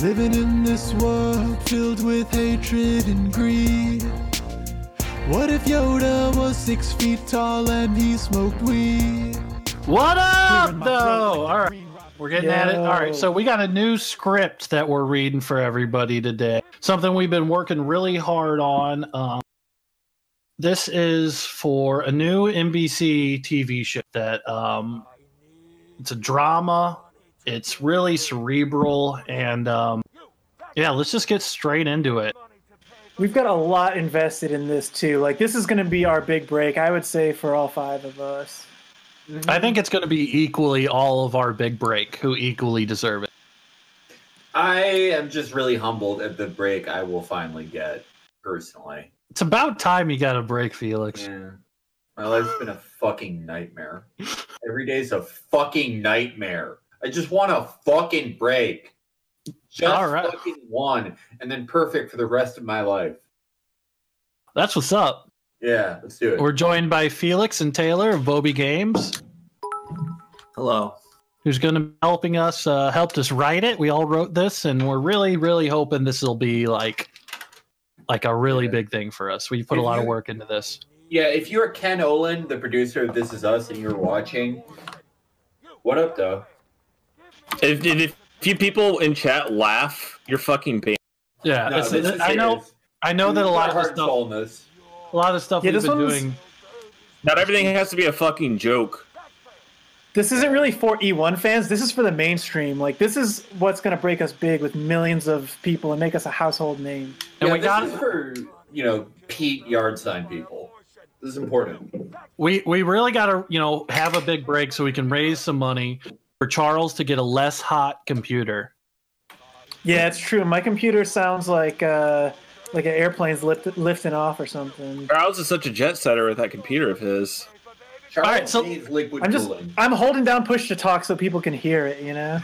Living in this world filled with hatred and greed. What if Yoda was six feet tall and he smoked weed? What up, though? All right, we're getting at it. All right, so we got a new script that we're reading for everybody today. Something we've been working really hard on. Um, this is for a new NBC TV show that um, it's a drama. It's really cerebral, and um, yeah, let's just get straight into it. We've got a lot invested in this too. Like this is going to be our big break, I would say, for all five of us. I think it's going to be equally all of our big break who equally deserve it. I am just really humbled at the break I will finally get personally. It's about time you got a break, Felix. Yeah. My life's been a fucking nightmare. Every day's a fucking nightmare. I just want a fucking break. Just All right. fucking one, and then perfect for the rest of my life. That's what's up. Yeah, let's do it. We're joined by Felix and Taylor of Bobby Games, Hello. who's going to be helping us, uh, helped us write it. We all wrote this, and we're really, really hoping this will be like, like a really Yeah. big thing for us. We put a lot of work into this. yeah, if you're Ken Olin, the producer of This Is Us, and you're watching, what up, though? If, if, if few people in chat laugh, you're fucking banned. Yeah, No, it's- this I know. serious. I know that a lot of heart the and stuff, soul a lot of the stuff Yeah, we've been one's- doing. Not everything has to be a fucking joke. This isn't really for E1 fans. This is for the mainstream. Like this is what's going to break us big with millions of people and make us a household name. And yeah, we this got is for you know Pete yard sign people. This is important. we we really got to you know have a big break so we can raise some money for Charles to get a less hot computer. Yeah, it's true. My computer sounds like uh, like an airplane's lift, lifting off or something. Charles is such a jet setter with that computer of his. Charles right, so- needs liquid I'm just cooling. I'm holding down push to talk so people can hear it. You know.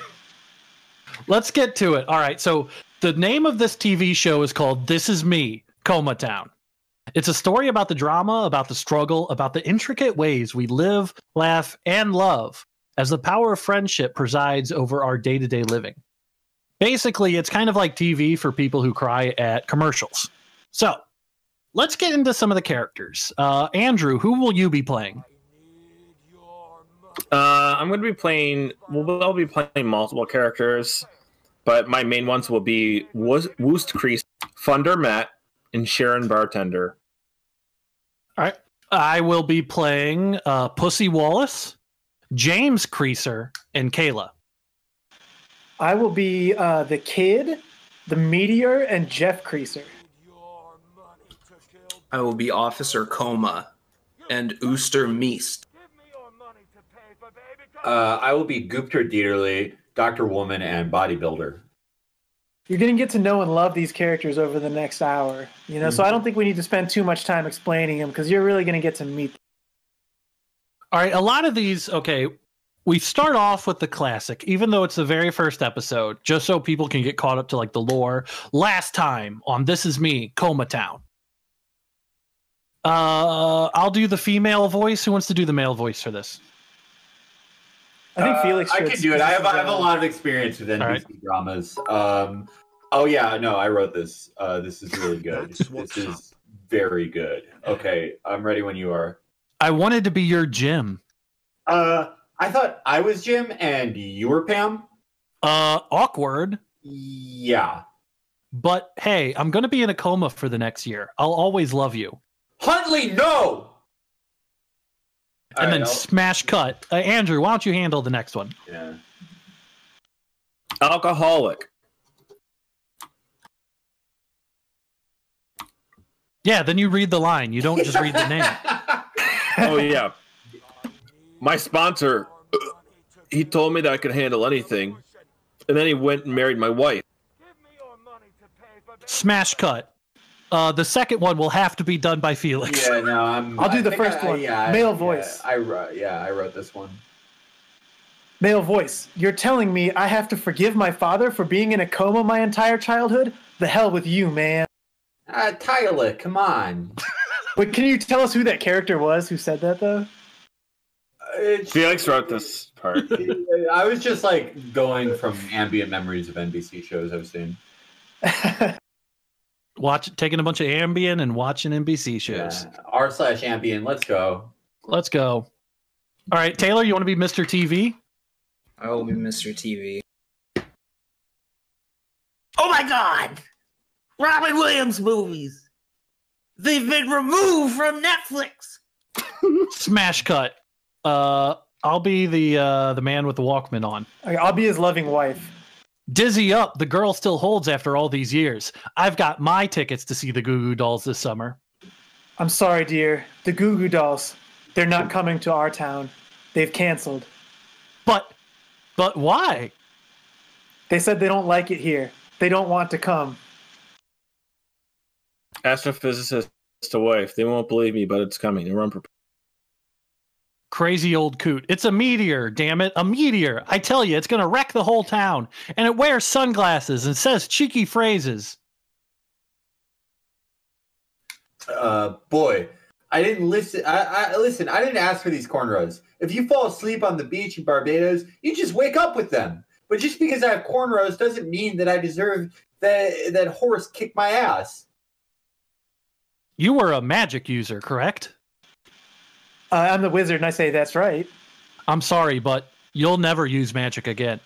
Let's get to it. All right. So the name of this TV show is called This Is Me, Coma Town. It's a story about the drama, about the struggle, about the intricate ways we live, laugh, and love as the power of friendship presides over our day to day living. Basically, it's kind of like TV for people who cry at commercials. So let's get into some of the characters. Uh, Andrew, who will you be playing? Uh, I'm going to be playing. We'll all be playing multiple characters, but my main ones will be Woos- Woost Crease, Funder Matt, and Sharon Bartender. All right. I will be playing uh, Pussy Wallace, James Creaser, and Kayla. I will be uh, the kid, the meteor, and Jeff Creaser. I will be Officer Coma and Ooster Meest. Uh, I will be Gupta Dieterle, Doctor Woman, and Bodybuilder. You're gonna get to know and love these characters over the next hour. You know, so I don't think we need to spend too much time explaining them because you're really gonna get to meet. Them. All right. A lot of these, okay, we start off with the classic, even though it's the very first episode, just so people can get caught up to like the lore. Last time on This Is Me, Coma Town. Uh, I'll do the female voice. Who wants to do the male voice for this? I think Uh, Felix. I should, can do it. I have, I have a lot of experience with NBC All right. dramas. Um, oh yeah, no, I wrote this. Uh, this is really good. This is very good. Okay, I'm ready when you are. I wanted to be your Jim. Uh, I thought I was Jim and you were Pam. Uh, awkward. Yeah, But hey, I'm going to be in a coma for the next year. I'll always love you. Huntley, no. And All then right, I'll- smash cut. Uh, Andrew, why don't you handle the next one? yeah. Alcoholic. Yeah, then you read the line. You don't just read the name. Oh yeah. My sponsor, he told me that I could handle anything, and then he went and married my wife. Smash cut. Uh, the second one will have to be done by Felix. Yeah, no, I'm. I'll do I the first I- one. Yeah, I- Male yeah, voice. I wrote. Yeah, I wrote this one. Male voice. You're telling me I have to forgive my father for being in a coma my entire childhood? The hell with you, man. Uh, Tyler, come on. But can you tell us who that character was who said that though? it's, Felix wrote this part. I was just like going from ambient memories of NBC shows I've seen. Watch taking a bunch of Ambien and watching NBC shows. Yeah. R slash ambient. Let's go. Let's go. All right, Taylor, you want to be Mr. TV? I will be Mr. TV. Oh my god! Robin Williams movies! They've been removed from Netflix! Smash cut. Uh, I'll be the uh, the man with the Walkman on. I'll be his loving wife. Dizzy up. The girl still holds after all these years. I've got my tickets to see the Goo Goo Dolls this summer. I'm sorry, dear. The Goo Goo Dolls, they're not coming to our town. They've canceled. But, but why? They said they don't like it here. They don't want to come. Astrophysicist to wife. They won't believe me, but it's coming. They're unprepared. Crazy old coot. It's a meteor, damn it. A meteor. I tell you, it's going to wreck the whole town. And it wears sunglasses and says cheeky phrases. Uh, boy, I didn't listen. I, I listen. I didn't ask for these cornrows. If you fall asleep on the beach in Barbados, you just wake up with them. But just because I have cornrows doesn't mean that I deserve that that horse kick my ass. You were a magic user, correct? Uh, I'm the wizard, and I say that's right. I'm sorry, but you'll never use magic again.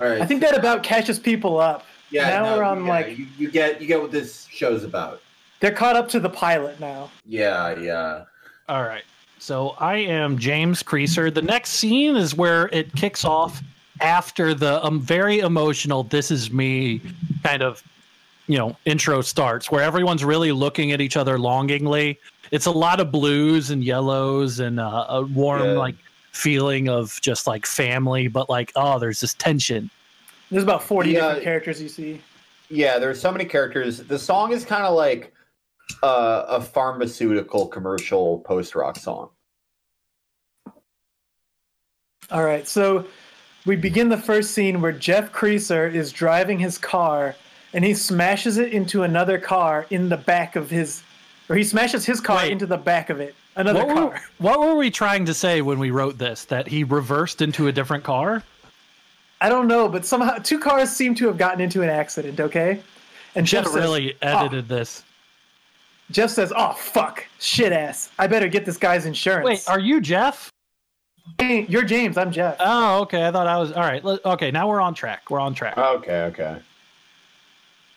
All right. I think that about catches people up. yeah. now no, we're on, yeah, like- you, you get you get what this show's about. They're caught up to the pilot now. Yeah, yeah. All right. So I am James Creaser. The next scene is where it kicks off after the um, very emotional "This is me" kind of, you know, intro starts, where everyone's really looking at each other longingly. It's a lot of blues and yellows and uh, a warm Yeah. like feeling of just like family, but like oh, there's this tension. There's about 40 Yeah. different characters you see. Yeah, there's so many characters. The song is kind of like uh, a pharmaceutical commercial post rock song. All right, so we begin the first scene where Jeff Creaser is driving his car and he smashes it into another car in the back of his, or he smashes his car Wait. into the back of it. Another What car. were, what were we trying to say when we wrote this? That he reversed into a different car? I don't know, but somehow two cars seem to have gotten into an accident. Okay, and Should Jeff says, really ah. edited this. Jeff says, "Oh fuck, shit ass! I better get this guy's insurance." Wait, are you Jeff? Hey, you're James. I'm Jeff. Oh, okay. I thought I was. All right. Okay, now we're on track. We're on track. Okay, Okay,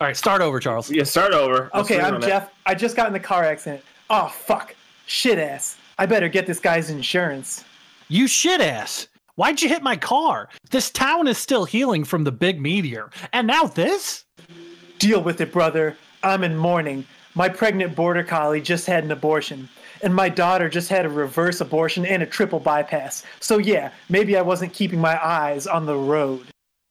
okay. right, start over, Charles. Yeah, start over. Let's okay, I'm on that. Jeff. I just got in the car accident. Oh fuck, shit ass! I better get this guy's insurance. You shit ass. Why'd you hit my car? This town is still healing from the big meteor. And now this? Deal with it, brother. I'm in mourning. My pregnant border collie just had an abortion, and my daughter just had a reverse abortion and a triple bypass. So, yeah, maybe I wasn't keeping my eyes on the road.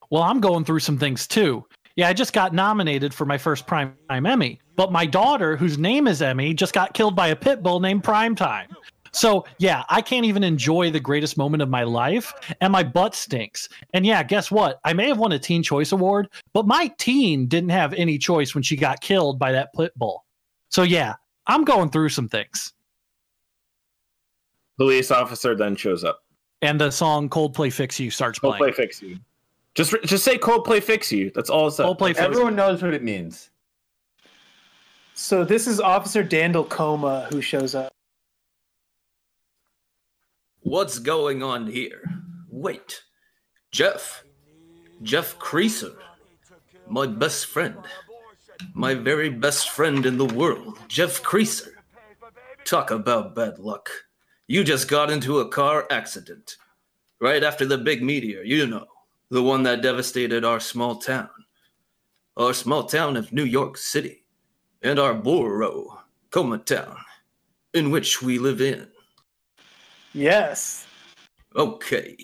Well, I'm going through some things too. Yeah, I just got nominated for my first Prime Time Emmy, but my daughter, whose name is Emmy, just got killed by a pit bull named Primetime. So, yeah, I can't even enjoy the greatest moment of my life, and my butt stinks. And yeah, guess what? I may have won a Teen Choice Award, but my teen didn't have any choice when she got killed by that pit bull. So, yeah, I'm going through some things. Police officer then shows up. And the song Coldplay Fix You starts playing. Coldplay fix you. Just just say Coldplay fix you. That's all it says. Coldplay Fix Everyone knows what it means. So, this is Officer Dandel Coma who shows up. What's going on here? Wait, Jeff. Jeff Creaser. My best friend. My very best friend in the world, Jeff Creaser. Talk about bad luck. You just got into a car accident. Right after the big meteor, you know, the one that devastated our small town. Our small town of New York City. And our borough, Coma Town, in which we live in. Yes. Okay.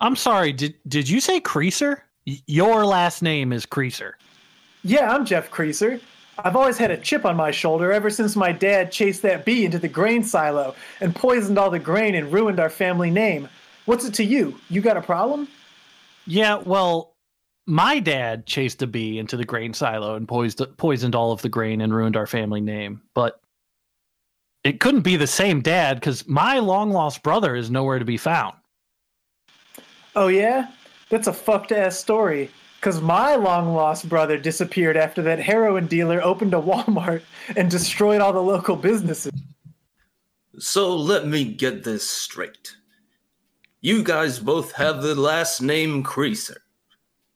I'm sorry, did did you say Creaser? Y- Your last name is Creaser. Yeah, I'm Jeff Creaser. I've always had a chip on my shoulder ever since my dad chased that bee into the grain silo and poisoned all the grain and ruined our family name. What's it to you? You got a problem? Yeah, well, my dad chased a bee into the grain silo and poisoned poisoned all of the grain and ruined our family name. But it couldn't be the same dad because my long lost brother is nowhere to be found. Oh yeah, that's a fucked ass story. Cause my long lost brother disappeared after that heroin dealer opened a Walmart and destroyed all the local businesses. So let me get this straight. You guys both have the last name Creaser.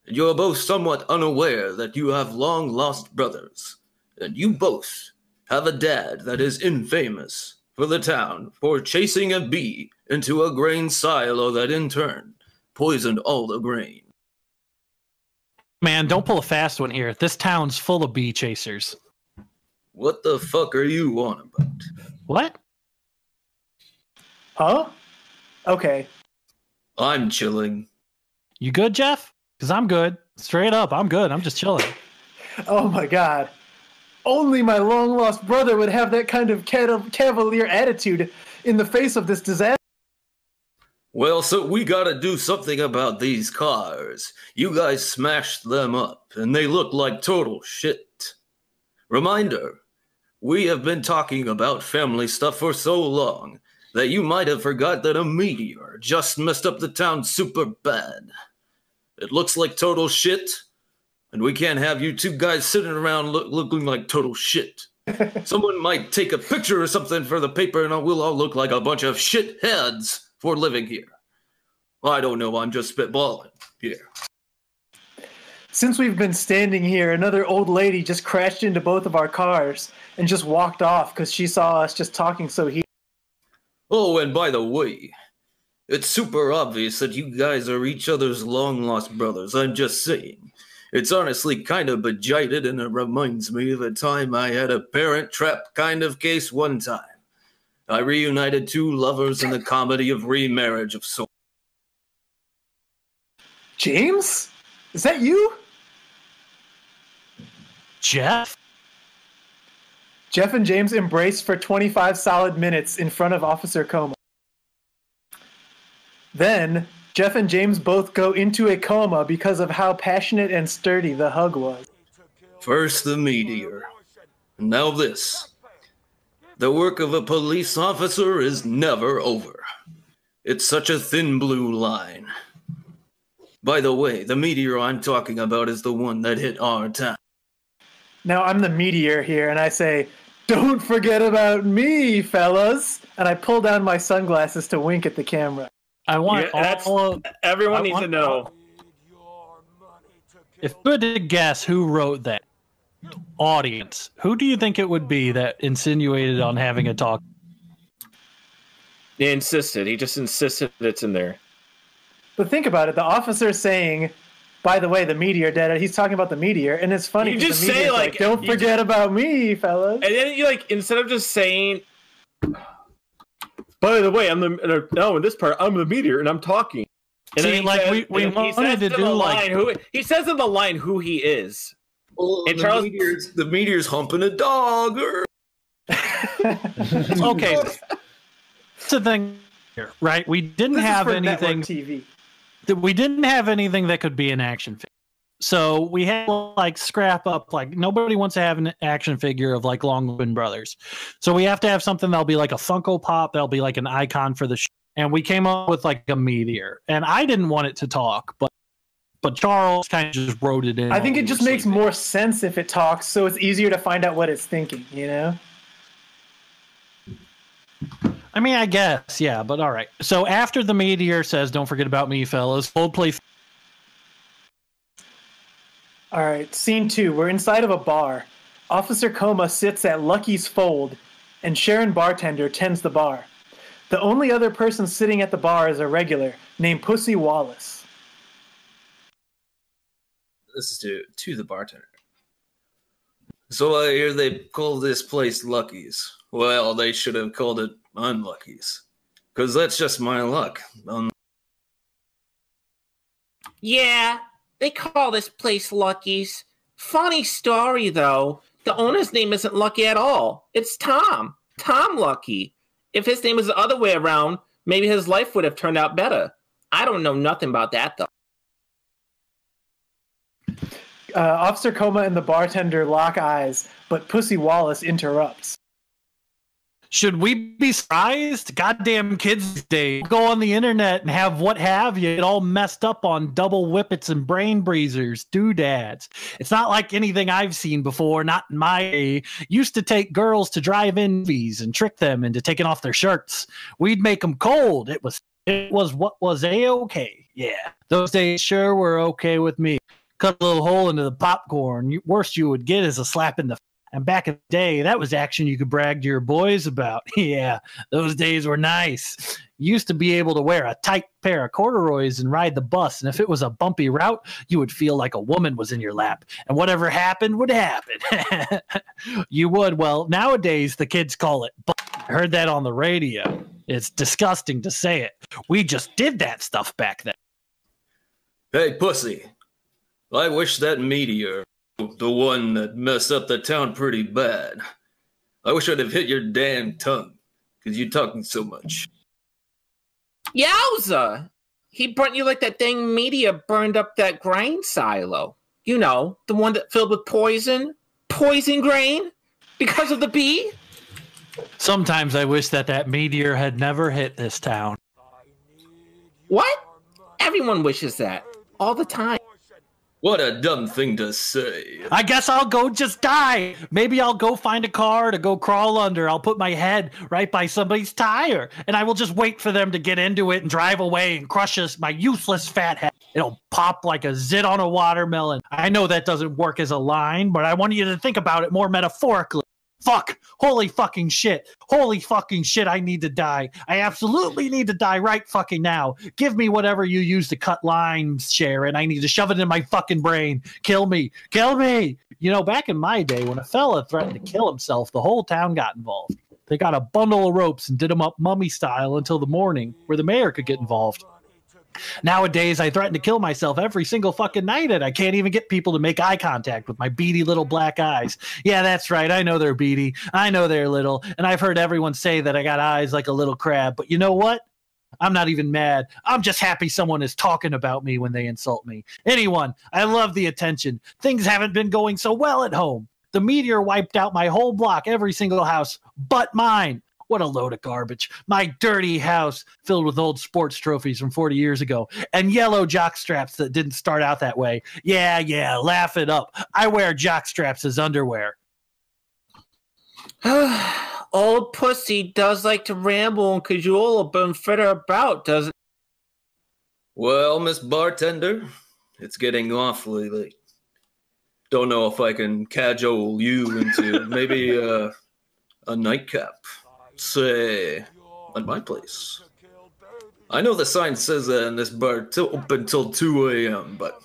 And you're both somewhat unaware that you have long lost brothers. And you both have a dad that is infamous for the town for chasing a bee into a grain silo that in turn poisoned all the grain. Man, don't pull a fast one here. This town's full of bee chasers. What the fuck are you on about? What? Huh? Okay. I'm chilling. You good, Jeff? Because I'm good. Straight up, I'm good. I'm just chilling. Oh my god. Only my long lost brother would have that kind of cavalier attitude in the face of this disaster. Well, so we gotta do something about these cars. You guys smashed them up, and they look like total shit. Reminder we have been talking about family stuff for so long that you might have forgot that a meteor just messed up the town super bad. It looks like total shit, and we can't have you two guys sitting around look, looking like total shit. Someone might take a picture or something for the paper, and we'll all look like a bunch of shit heads for living here. I don't know, I'm just spitballing here. Since we've been standing here, another old lady just crashed into both of our cars and just walked off because she saw us just talking so he. Oh, and by the way, it's super obvious that you guys are each other's long lost brothers. I'm just saying. It's honestly kind of bejided, and it reminds me of a time I had a parent trap kind of case one time. I reunited two lovers in the comedy of remarriage of sorts. James? Is that you? Jeff? Jeff and James embrace for 25 solid minutes in front of Officer Coma. Then, Jeff and James both go into a coma because of how passionate and sturdy the hug was. First the meteor, now this. The work of a police officer is never over. It's such a thin blue line. By the way, the meteor I'm talking about is the one that hit our town. Now I'm the meteor here, and I say, Don't forget about me, fellas! And I pull down my sunglasses to wink at the camera. I want Yeah, all of, Everyone I needs to know. if you had to guess who wrote that audience, who do you think it would be that insinuated on having a talk? He insisted. He just insisted it's in there. But think about it the officer saying, by the way, the meteor dead. He's talking about the meteor, and it's funny. You 'cause just say, meteor's like- Don't you forget about me, fellas. And then you like instead of just saying, "By the way, I'm the no in this part I'm the meteor and I'm talking." And See, then he like, says- we- we he wanted says to in do, the like- line who he says in the line who he is. Well, And the, Charles- meteor's, the meteor's humping a dog. Or... Okay, that's the thing here, right? We didn't This have anything. TV. That we didn't have anything that could be an action figure. So we had like scrap up like nobody wants to have an action figure of like Longman Brothers. So we have to have something that'll be like a Funko Pop, that'll be like an icon for the show. And we came up with like a meteor. And I didn't want it to talk, but but Charles kind of just wrote it in. I think it just makes more sense if it talks, so it's easier to find out what it's thinking, you know? I mean, I guess, yeah, but all right. So after the meteor says, "Don't forget about me, fellas," Coldplay All right, scene two. We're inside of a bar. Officer Coma sits at Lucky's Fold, and Sharon Bartender tends the bar. The only other person sitting at the bar is a regular named Pussy Wallace. This is to, to the bartender. So I hear they call this place Lucky's. Well, they should have called it Unlucky's. Because that's just my luck. Um, Yeah, they call this place Lucky's. Funny story, though. The owner's name isn't Lucky at all. It's Tom. Tom Lucky. If his name was the other way around, maybe his life would have turned out better. I don't know nothing about that, though. Uh, Officer Coma and the bartender lock eyes, but Pussy Wallace interrupts. Should we be surprised? Goddamn kids days go on the internet and have what have you It all messed up on double whippets and brain breezers, doodads. It's not like anything I've seen before, not in my day. Used to take girls to drive-in movies and trick them into taking off their shirts. We'd make them cold. It was it was what was a okay. Yeah, those days sure were okay with me. Cut a little hole into the popcorn. Worst you would get is a slap in the and back in the day, that was action you could brag to your boys about. yeah, those days were nice. You used to be able to wear a tight pair of corduroys and ride the bus. And if it was a bumpy route, you would feel like a woman was in your lap. And whatever happened would happen. you would. Well, nowadays, the kids call it. bu- heard that on the radio. It's disgusting to say it. We just did that stuff back then. Hey, pussy. I wish that meteor, the one that messed up the town pretty bad, I wish I'd have hit your damn tongue, because you're talking so much. Yowza! He burnt you like that dang meteor burned up that grain silo. You know, the one that filled with poison? Poison grain? Because of the bee? Sometimes I wish that that meteor had never hit this town. What? Everyone wishes that. All the time. What a dumb thing to say. I guess I'll go just die. Maybe I'll go find a car to go crawl under. I'll put my head right by somebody's tire and I will just wait for them to get into it and drive away and crush us, my useless fat head. It'll pop like a zit on a watermelon. I know that doesn't work as a line, but I want you to think about it more metaphorically. Fuck. Holy fucking shit. Holy fucking shit. I need to die. I absolutely need to die right fucking now. Give me whatever you use to cut lines, Sharon. I need to shove it in my fucking brain. Kill me. Kill me. You know, back in my day, when a fella threatened to kill himself, the whole town got involved. They got a bundle of ropes and did them up mummy style until the morning, where the mayor could get involved. Nowadays, I threaten to kill myself every single fucking night, and I can't even get people to make eye contact with my beady little black eyes. Yeah, that's right. I know they're beady. I know they're little, and I've heard everyone say that I got eyes like a little crab. But you know what? I'm not even mad. I'm just happy someone is talking about me when they insult me. Anyone, I love the attention. Things haven't been going so well at home. The meteor wiped out my whole block, every single house but mine. What a load of garbage. My dirty house filled with old sports trophies from 40 years ago and yellow jock straps that didn't start out that way. Yeah, yeah, laugh it up. I wear jock straps as underwear. Old pussy does like to ramble and cajole a bit fitter about, doesn't Well, Miss Bartender, it's getting awfully late. Don't know if I can cajole you into maybe uh, a nightcap, say, uh, at my place. I know the sign says that in this bar till open till 2 a.m., but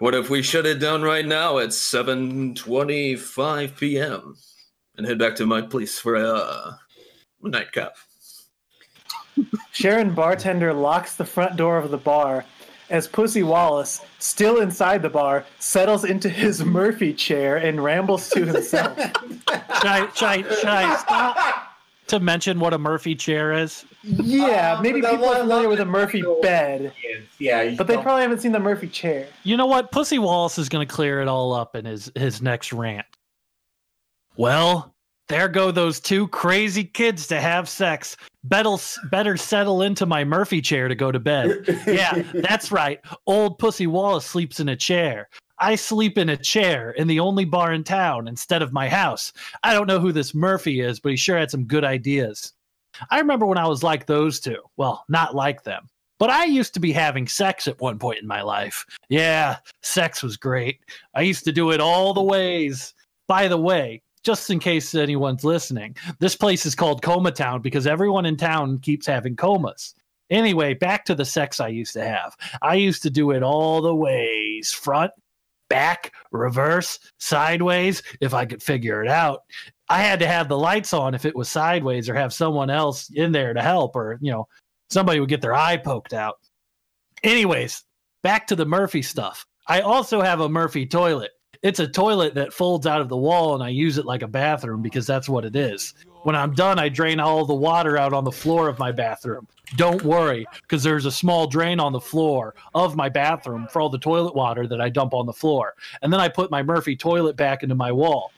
what if we shut it down right now at 7.25 p.m. and head back to my place for a nightcap? Sharon bartender locks the front door of the bar as Pussy Wallace, still inside the bar, settles into his Murphy chair and rambles to himself. Should I, should I, should I stop to mention what a Murphy chair is? yeah, Um, maybe the people are familiar with a Murphy bed, Yeah, but they don't- probably haven't seen the Murphy chair. You know what? Pussy Wallace is going to clear it all up in his his next rant. Well, there go those two crazy kids to have sex. Better better settle into my Murphy chair to go to bed. Yeah, that's right. Old Pussy Wallace sleeps in a chair. I sleep in a chair in the only bar in town instead of my house. I don't know who this Murphy is, but he sure had some good ideas. I remember when I was like those two. Well, not like them. But I used to be having sex at one point in my life. Yeah, sex was great. I used to do it all the ways. By the way, just in case anyone's listening, this place is called Coma Town because everyone in town keeps having comas. Anyway, back to the sex I used to have. I used to do it all the ways front, back, reverse, sideways, if I could figure it out. I had to have the lights on if it was sideways or have someone else in there to help or, you know, somebody would get their eye poked out. Anyways, back to the Murphy stuff. I also have a Murphy toilet. It's a toilet that folds out of the wall and I use it like a bathroom because that's what it is. When I'm done, I drain all the water out on the floor of my bathroom. Don't worry, because there's a small drain on the floor of my bathroom for all the toilet water that I dump on the floor. And then I put my Murphy toilet back into my wall.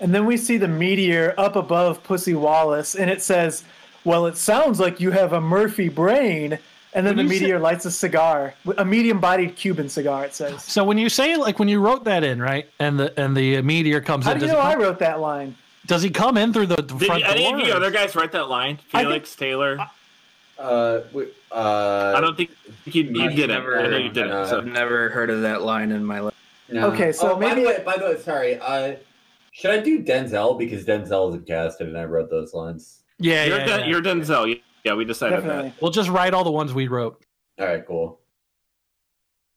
And then we see the meteor up above Pussy Wallace, and it says, Well, it sounds like you have a Murphy brain. And then When the you say- meteor lights a cigar, a medium bodied Cuban cigar, it says. So when you say like when you wrote that in, right, and the and the meteor comes How in, do you does, know he I wrote that line? does he come in through the, the Did front any door? of you other guys write that line? I think- Felix Taylor. Uh, uh, I don't think you, you I've didn't. never- I know you didn't. uh, so. I've never heard of that line in my life. no. Okay, so oh, by maybe- the way, by the way, sorry. Uh, should I do Denzel because Denzel is a casted and I wrote those lines? Yeah, You're, yeah, Den- yeah. you're Denzel. Yeah, we decided Definitely. We'll just write all the ones we wrote. All right, cool.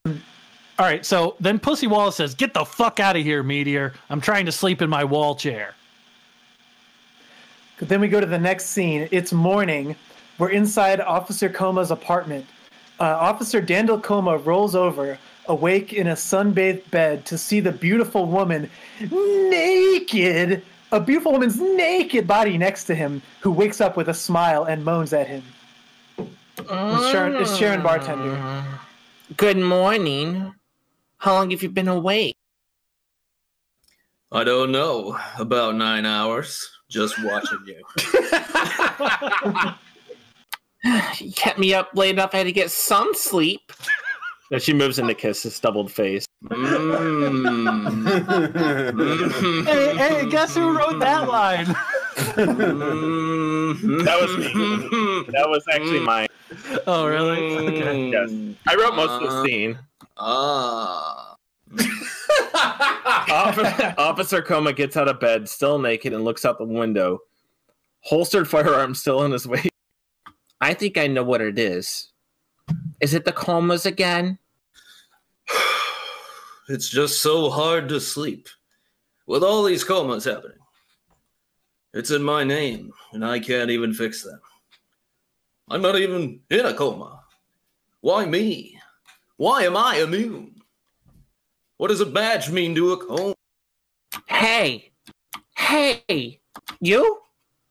All right, so then Pussy Wallace says, "Get the fuck out of here, meteor! I'm trying to sleep in my wall chair." Then we go to the next scene. It's morning. We're inside Officer Coma's apartment. Uh, Officer Dandel Coma rolls over, awake in a sunbathed bed, to see the beautiful woman naked. A beautiful woman's naked body next to him, who wakes up with a smile and moans at him. It's Sharon, it's Sharon Bartender. Mm. Good morning. How long have you been awake? I don't know. About nine hours. Just watching you. You kept me up late enough. I had to get some sleep. And she moves in to kiss his stubbled face. Mm. Hey, hey, guess who wrote that line? Mm. That was me. That was actually mine. oh, really? Okay. Yes. I wrote most of the scene. Ah. Officer, Officer Coma gets out of bed, still naked, and looks out the window. Holstered firearm still in his waist. I think I know what it is. Is it the comas again? It's just so hard to sleep with all these comas happening. It's in my name, and I can't even fix them. I'm not even in a coma. Why me? Why am I immune? What does a badge mean to a coma? Hey, hey, you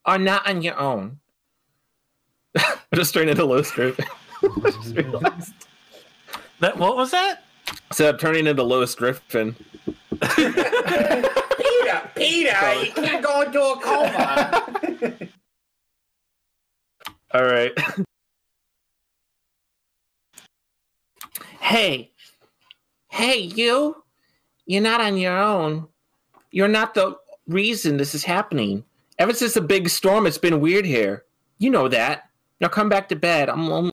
are not on your own. I just turned into low strip. That what was that? So I'm turning into Lois Griffin. Peter, Peter, you can't go into a coma. All right. hey, hey, you. You're not on your own. You're not the reason this is happening. Ever since the big storm, it's been weird here. You know that. Now come back to bed. I'm lonely.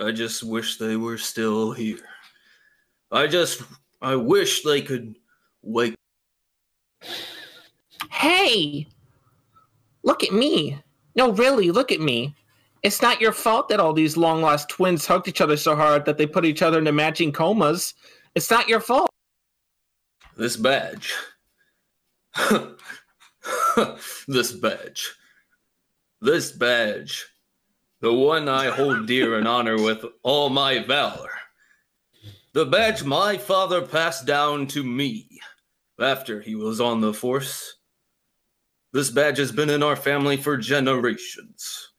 I just wish they were still here. I just, I wish they could wake. Hey, look at me. No, really, look at me. It's not your fault that all these long lost twins hugged each other so hard that they put each other into matching comas. It's not your fault. This badge. this badge. This badge. The one I hold dear and honor with all my valor. The badge my father passed down to me after he was on the force. This badge has been in our family for generations.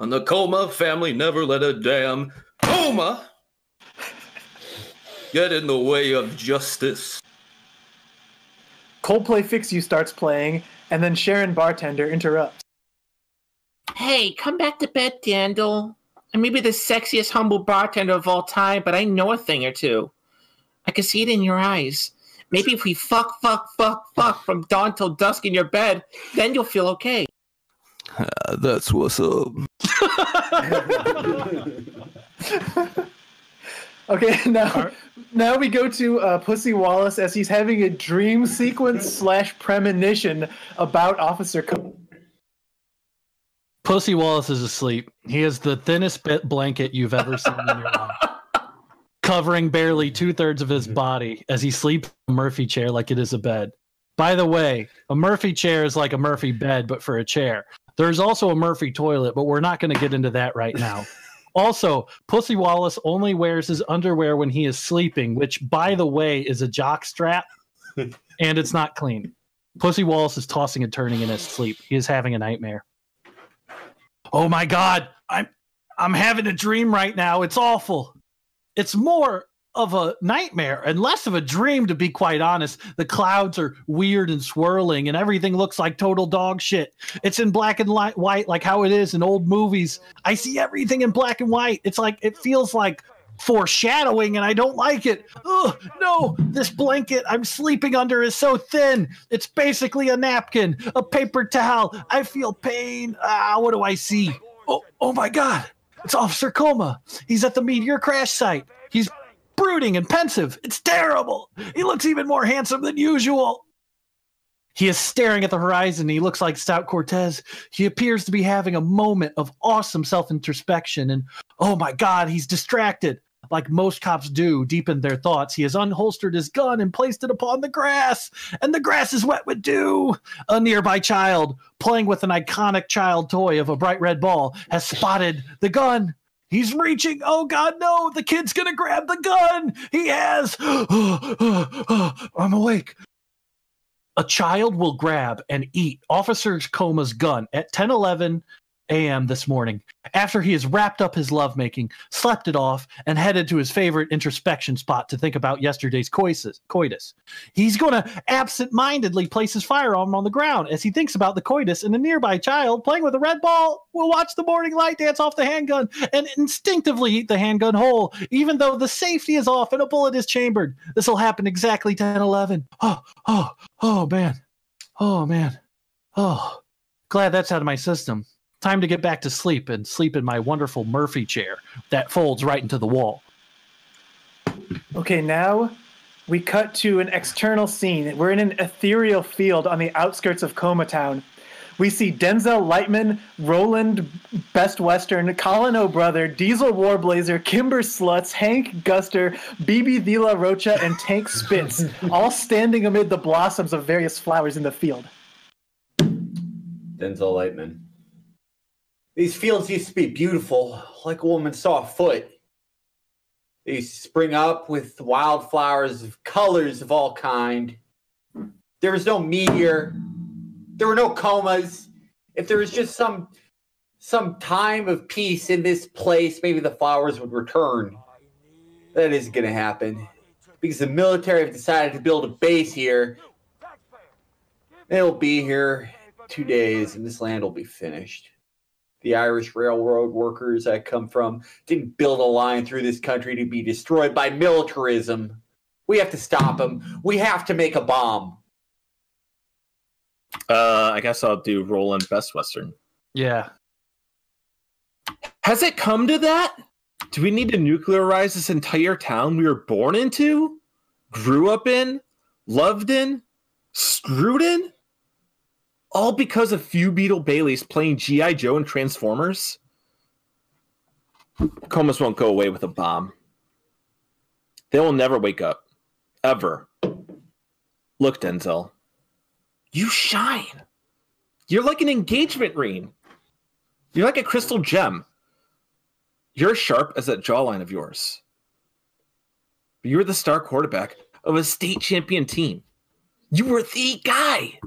And the Coma family never let a damn Coma get in the way of justice. Coldplay Fix You starts playing, and then Sharon Bartender interrupts. Hey, come back to bed, Dandel. I may be the sexiest, humble bartender of all time, but I know a thing or two. I can see it in your eyes. Maybe if we fuck, fuck, fuck, fuck from dawn till dusk in your bed, then you'll feel okay. that's what's up. Okay, now now we go to uh, Pussy Wallace as he's having a dream sequence slash premonition about Officer Co- Pussy Wallace is asleep. He has the thinnest bit blanket you've ever seen in your life, covering barely two thirds of his body as he sleeps in a Murphy chair like it is a bed. By the way, a Murphy chair is like a Murphy bed, but for a chair. There's also a Murphy toilet, but we're not going to get into that right now. Also, Pussy Wallace only wears his underwear when he is sleeping, which, by the way, is a jock strap, and it's not clean. Pussy Wallace is tossing and turning in his sleep. He is having a nightmare. Oh my god, I'm I'm having a dream right now. It's awful. It's more of a nightmare and less of a dream, to be quite honest. The clouds are weird and swirling, and everything looks like total dog shit. It's in black and white, like how it is in old movies. I see everything in black and white. It's like it feels like foreshadowing, and I don't like it. Oh no, this blanket I'm sleeping under is so thin. It's basically a napkin, a paper towel. I feel pain. Ah, what do I see? Oh, oh my god! It's Officer Coma. He's at the meteor crash site. He's brooding and pensive. It's terrible. He looks even more handsome than usual. He is staring at the horizon. He looks like Stout Cortez. He appears to be having a moment of awesome self introspection. And oh my God, he's distracted. Like most cops do, deep in their thoughts, he has unholstered his gun and placed it upon the grass. And the grass is wet with dew. A nearby child, playing with an iconic child toy of a bright red ball, has spotted the gun. He's reaching. Oh God, no! The kid's gonna grab the gun. He has. I'm awake. A child will grab and eat Officer Coma's gun at 10 11 a.m. this morning after he has wrapped up his lovemaking, slept it off, and headed to his favorite introspection spot to think about yesterday's coitus. He's going to absent mindedly place his firearm on the ground as he thinks about the coitus, and a nearby child playing with a red ball will watch the morning light dance off the handgun and instinctively eat the handgun whole, even though the safety is off and a bullet is chambered. This will happen exactly 10 11. Oh, oh, oh, man. Oh, man. Oh, glad that's out of my system. Time to get back to sleep and sleep in my wonderful Murphy chair that folds right into the wall. Okay, now we cut to an external scene. We're in an ethereal field on the outskirts of Coma Town. We see Denzel Lightman, Roland Best Western, Colin O'Brother, Diesel Warblazer, Kimber Sluts, Hank Guster, BB De La Rocha, and Tank Spitz, all standing amid the blossoms of various flowers in the field. Denzel Lightman. These fields used to be beautiful, like a woman saw a foot. They spring up with wildflowers of colors of all kind. There was no meteor. There were no comas. If there was just some some time of peace in this place, maybe the flowers would return. That isn't going to happen because the military have decided to build a base here. It'll be here two days, and this land will be finished the Irish railroad workers I come from didn't build a line through this country to be destroyed by militarism. We have to stop them. We have to make a bomb. Uh, I guess I'll do Roland Best Western. Yeah. Has it come to that? Do we need to nuclearize this entire town we were born into, grew up in, loved in, screwed in? All because of few Beetle Baileys playing G.I. Joe and Transformers? Comas won't go away with a bomb. They will never wake up. Ever. Look, Denzel. You shine. You're like an engagement ring. You're like a crystal gem. You're sharp as that jawline of yours. You're the star quarterback of a state champion team. You were the guy.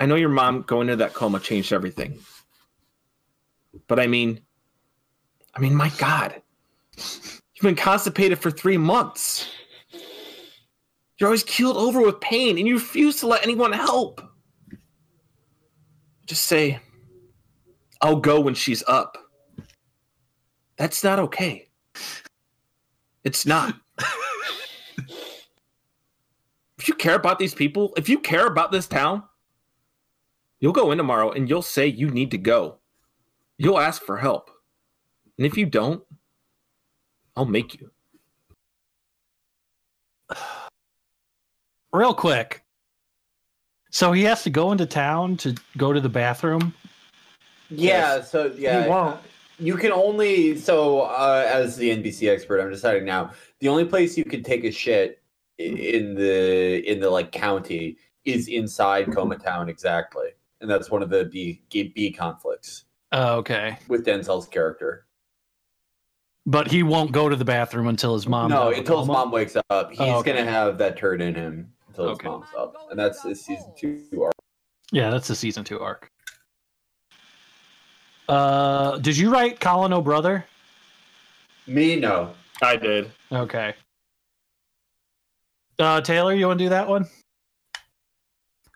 I know your mom going into that coma changed everything. But I mean, I mean, my God, you've been constipated for three months. You're always keeled over with pain and you refuse to let anyone help. Just say, I'll go when she's up. That's not okay. It's not. if you care about these people, if you care about this town, You'll go in tomorrow and you'll say you need to go. You'll ask for help. And if you don't, I'll make you. Real quick. So he has to go into town to go to the bathroom. Yeah, yes. so yeah. He won't. You can only so uh, as the NBC expert, I'm deciding now. The only place you can take a shit in the in the like county is inside Coma Town exactly and that's one of the B B conflicts. Oh, okay. With Denzel's character. But he won't go to the bathroom until his mom. No, until his mom wakes up. He's oh, okay. gonna have that turd in him until his okay. mom's up, and that's the season two arc. Yeah, that's the season two arc. Uh, did you write Colin O'Brother? Me, no. I did. Okay. Uh, Taylor, you want to do that one?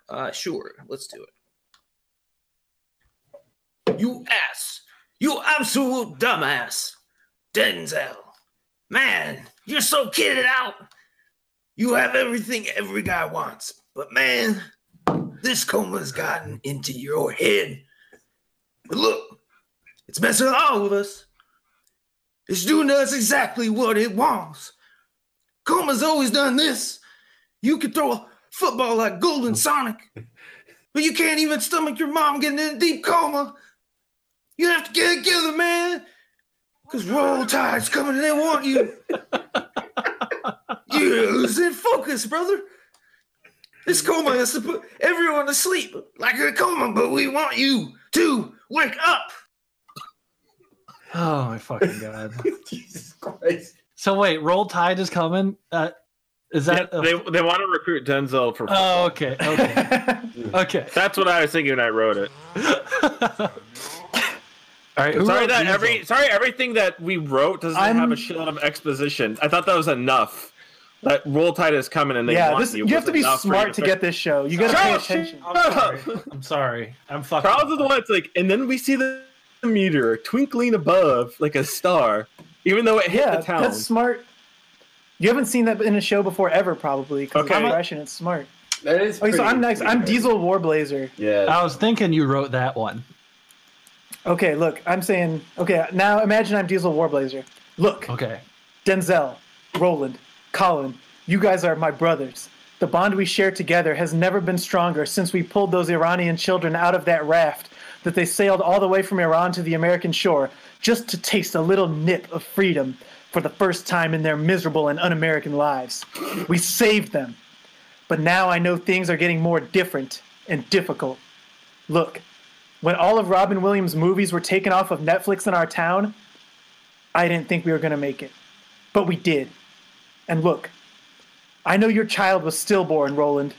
Uh, sure. Let's do it. You ass. You absolute dumbass. Denzel. Man, you're so kitted out. You have everything every guy wants. But man, this coma's gotten into your head. But look, it's messing with all of us. It's doing us exactly what it wants. Coma's always done this. You can throw a football like Golden Sonic, but you can't even stomach your mom getting in a deep coma. You have to get it together, man. Because Roll Tide's coming and they want you. You're losing focus, brother. This coma has to put everyone to sleep like a coma, but we want you to wake up. Oh my fucking god! Jesus Christ. so wait, Roll Tide is coming. Uh, is Yeah, that? a- they they want to recruit Denzel for. oh, okay, okay, okay. That's what I was thinking when I wrote it. All right. who sorry that Diesel? every sorry everything that we wrote doesn't I'm- have a shitload of exposition. I thought that was enough. That Roll Tide is coming and they yeah, want this you. you have to be enough for you smart to fit- get this show. You got to pay up, attention. Shut up. I'm sorry. I'm fucking. Charles is the one that's like, and then we see the meteor twinkling above like a star, even though it hit Yeah, the town. that's smart. You haven't seen that in a show before ever, probably. Because Okay. of expression, it's smart. That is. Okay, so I'm next. I'm Diesel Warblazer. Yeah. I was thinking you wrote that one. Okay, look, I'm saying. Okay, now imagine I'm Diesel Warblazer. Look, Okay. Denzel, Roland, Colin, you guys are my brothers. The bond we share together has never been stronger since we pulled those Iranian children out of that raft that they sailed all the way from Iran to the American shore just to taste a little nip of freedom for the first time in their miserable and un American lives. We saved them. But now I know things are getting more different and difficult. Look, when all of Robin Williams' movies were taken off of Netflix in our town, I didn't think we were going to make it. But we did. And look, I know your child was stillborn, Roland.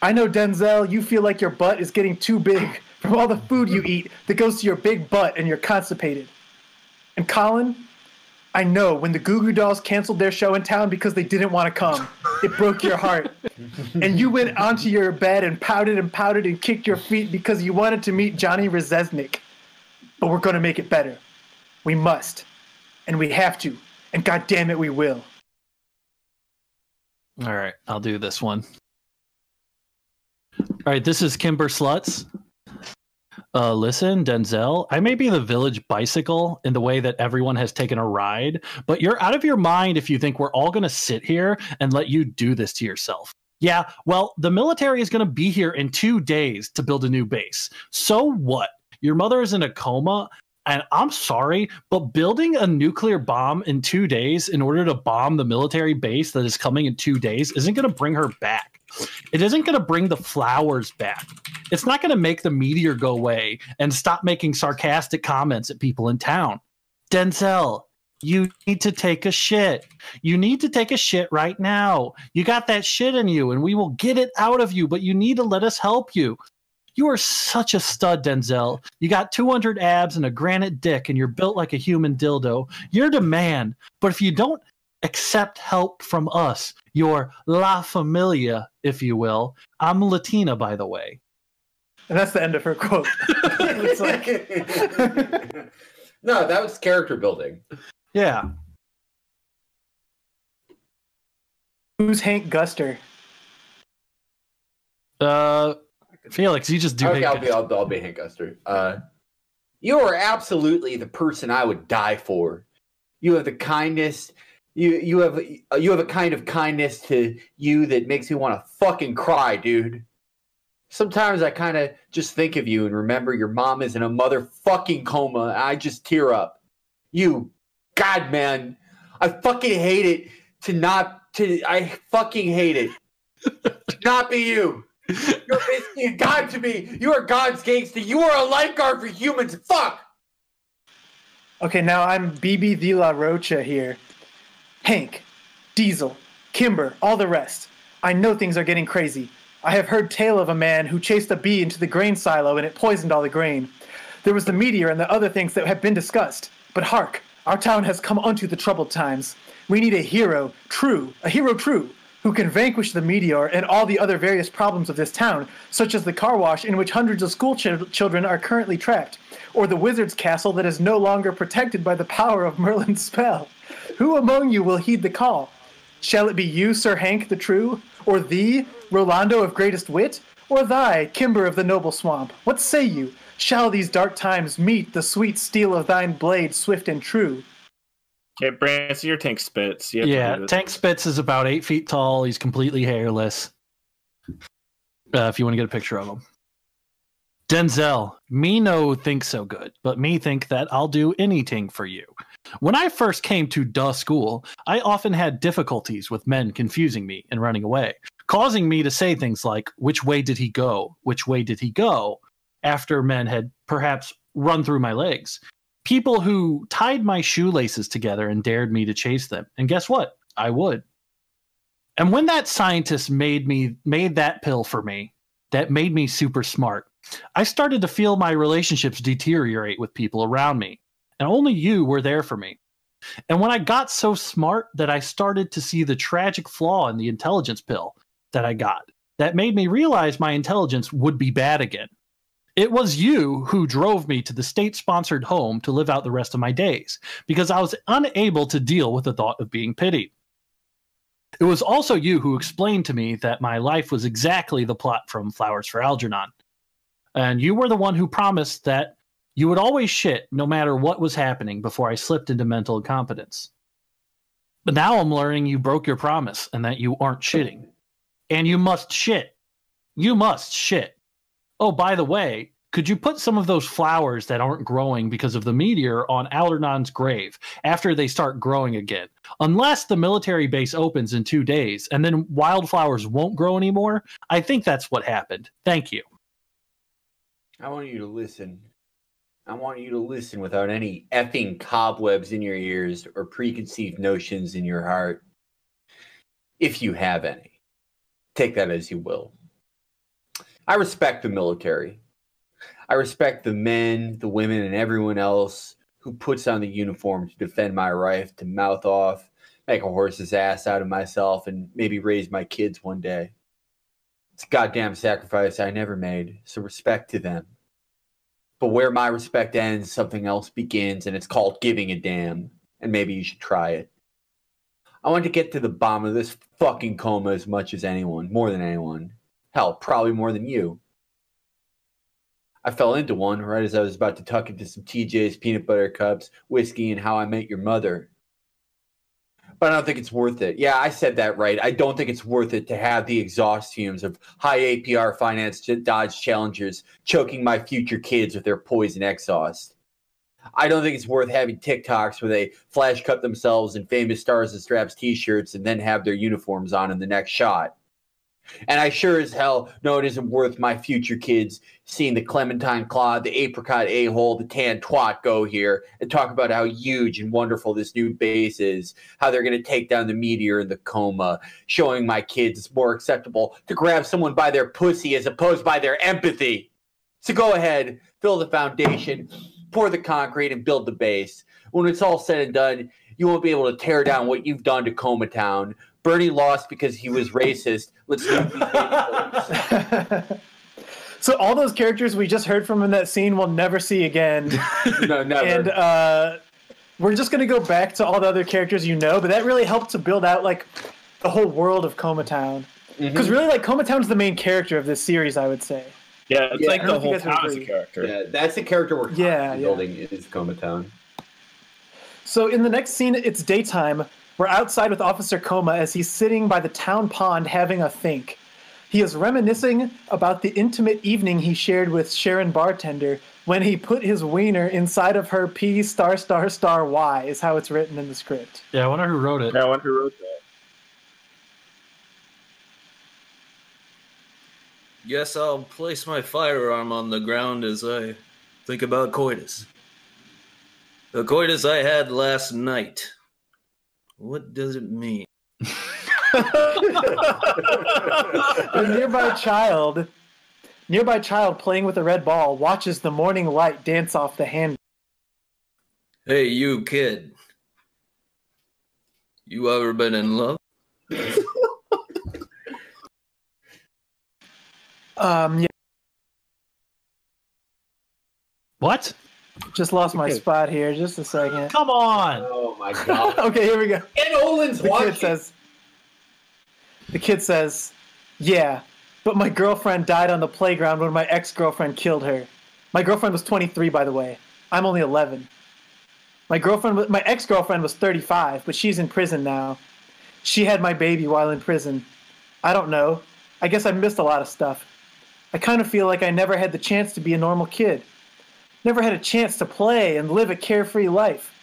I know, Denzel, you feel like your butt is getting too big from all the food you eat that goes to your big butt and you're constipated. And Colin, I know when the Goo Goo Dolls canceled their show in town because they didn't want to come, it broke your heart. and you went onto your bed and pouted and pouted and kicked your feet because you wanted to meet Johnny Rzeznik. But we're going to make it better. We must. And we have to. And God damn it, we will. All right. I'll do this one. All right. This is Kimber Sluts. Uh, listen, Denzel, I may be the village bicycle in the way that everyone has taken a ride, but you're out of your mind if you think we're all going to sit here and let you do this to yourself. Yeah, well, the military is going to be here in two days to build a new base. So what? Your mother is in a coma, and I'm sorry, but building a nuclear bomb in two days in order to bomb the military base that is coming in two days isn't going to bring her back. It isn't going to bring the flowers back. It's not going to make the meteor go away and stop making sarcastic comments at people in town. Denzel, you need to take a shit. You need to take a shit right now. You got that shit in you, and we will get it out of you, but you need to let us help you. You are such a stud, Denzel. You got 200 abs and a granite dick, and you're built like a human dildo. You're the man. But if you don't accept help from us, your La Familia, if you will, I'm Latina, by the way. And that's the end of her quote. it's like, no, that was character building. Yeah. who's Hank Guster? Uh, Felix, you just do. okay, hate I'll be. I'll, I'll be Hank Guster. Uh, you are absolutely the person I would die for. You have the kindness. You you have you have a kind of kindness to you that makes me want to fucking cry, dude. Sometimes I kind of just think of you and remember your mom is in a motherfucking coma. I just tear up. You, God, man, I fucking hate it to not to. I fucking hate it to not be you. You're basically a god to me. You are God's gangster. You are a lifeguard for humans. Fuck. Okay, now I'm BB De La Rocha here. Hank, Diesel, Kimber, all the rest. I know things are getting crazy. I have heard tale of a man who chased a bee into the grain silo and it poisoned all the grain. There was the meteor and the other things that have been discussed. But hark, Our town has come unto the troubled times. We need a hero, true, a hero true, who can vanquish the meteor and all the other various problems of this town, such as the car wash in which hundreds of school chil- children are currently trapped, or the wizard's castle that is no longer protected by the power of Merlin's spell. Who among you will heed the call? Shall it be you, Sir Hank the True, or thee, Rolando of greatest wit, or thy, Kimber of the noble swamp? What say you? Shall these dark times meet the sweet steel of thine blade, swift and true? Okay, Branson, your Tank Spitz. You Yeah. Tank Spitz is about eight feet tall. He's completely hairless. Uh, if you want to get a picture of him. Denzel, me no think so good, but me think that I'll do anything for you. When I first came to duh school, I often had difficulties with men confusing me and running away, causing me to say things like, which way did he go? Which way did he go? After men had perhaps run through my legs. People who tied my shoelaces together and dared me to chase them. And guess what? I would. And when that scientist made me made that pill for me, that made me super smart, I started to feel my relationships deteriorate with people around me. And only you were there for me. And when I got so smart that I started to see the tragic flaw in the intelligence pill that I got, that made me realize my intelligence would be bad again. It was you who drove me to the state sponsored home to live out the rest of my days because I was unable to deal with the thought of being pitied. It was also you who explained to me that my life was exactly the plot from Flowers for Algernon. And you were the one who promised that you would always shit no matter what was happening before I slipped into mental incompetence. But now I'm learning you broke your promise and that you aren't shitting. And you must shit. You must shit. Oh, by the way, could you put some of those flowers that aren't growing because of the meteor on Algernon's grave after they start growing again? Unless the military base opens in two days and then wildflowers won't grow anymore, I think that's what happened. Thank you. I want you to listen. I want you to listen without any effing cobwebs in your ears or preconceived notions in your heart. If you have any, take that as you will. I respect the military. I respect the men, the women, and everyone else who puts on the uniform to defend my right to mouth off, make a horse's ass out of myself, and maybe raise my kids one day. It's a goddamn sacrifice I never made, so respect to them. But where my respect ends, something else begins, and it's called giving a damn. And maybe you should try it. I want to get to the bottom of this fucking coma as much as anyone, more than anyone. Hell, probably more than you. I fell into one right as I was about to tuck into some TJ's peanut butter cups, whiskey, and how I met your mother. But I don't think it's worth it. Yeah, I said that right. I don't think it's worth it to have the exhaust fumes of high APR finance Dodge Challengers choking my future kids with their poison exhaust. I don't think it's worth having TikToks where they flash cut themselves in famous stars and straps t-shirts and then have their uniforms on in the next shot. And I sure as hell know it isn't worth my future kids seeing the Clementine Claude, the apricot a hole, the tan twat go here and talk about how huge and wonderful this new base is, how they're going to take down the meteor in the coma, showing my kids it's more acceptable to grab someone by their pussy as opposed by their empathy. So go ahead, fill the foundation, pour the concrete, and build the base. When it's all said and done, you won't be able to tear down what you've done to Coma Town. Bernie lost because he was racist. Let's leave these. So all those characters we just heard from in that scene we'll never see again. No, never. and uh, we're just gonna go back to all the other characters you know, but that really helped to build out like the whole world of Coma Town. Because really, like Coma Town's the main character of this series, I would say. Yeah, it's Yeah, like the whole you town is a character. yeah, that's the character we're Yeah, constantly yeah. building is Coma Town. So in the next scene, it's daytime. We're outside with Officer Coma as he's sitting by the town pond having a think. He is reminiscing about the intimate evening he shared with Sharon Bartender when he put his wiener inside of her P star star star Y is how it's written in the script. Yeah, I wonder who wrote it. Yeah, I wonder who wrote that. Guess I'll place my firearm on the ground as I think about coitus. The coitus I had last night. What does it mean? A nearby child, nearby child playing with a red ball watches the morning light dance off the hand. Hey, you kid. You ever been in love? Um, yeah, What? Just lost my Okay. spot here. Just a second. Come on. Oh my god. okay, here we go. and Olin's The watching. kid says. The kid says, "Yeah, but my girlfriend died on the playground when my ex-girlfriend killed her. My girlfriend was 23, by the way. I'm only 11. My girlfriend, my ex-girlfriend was 35, but she's in prison now. She had my baby while in prison. I don't know. I guess I missed a lot of stuff. I kind of feel like I never had the chance to be a normal kid. Never had a chance to play and live a carefree life.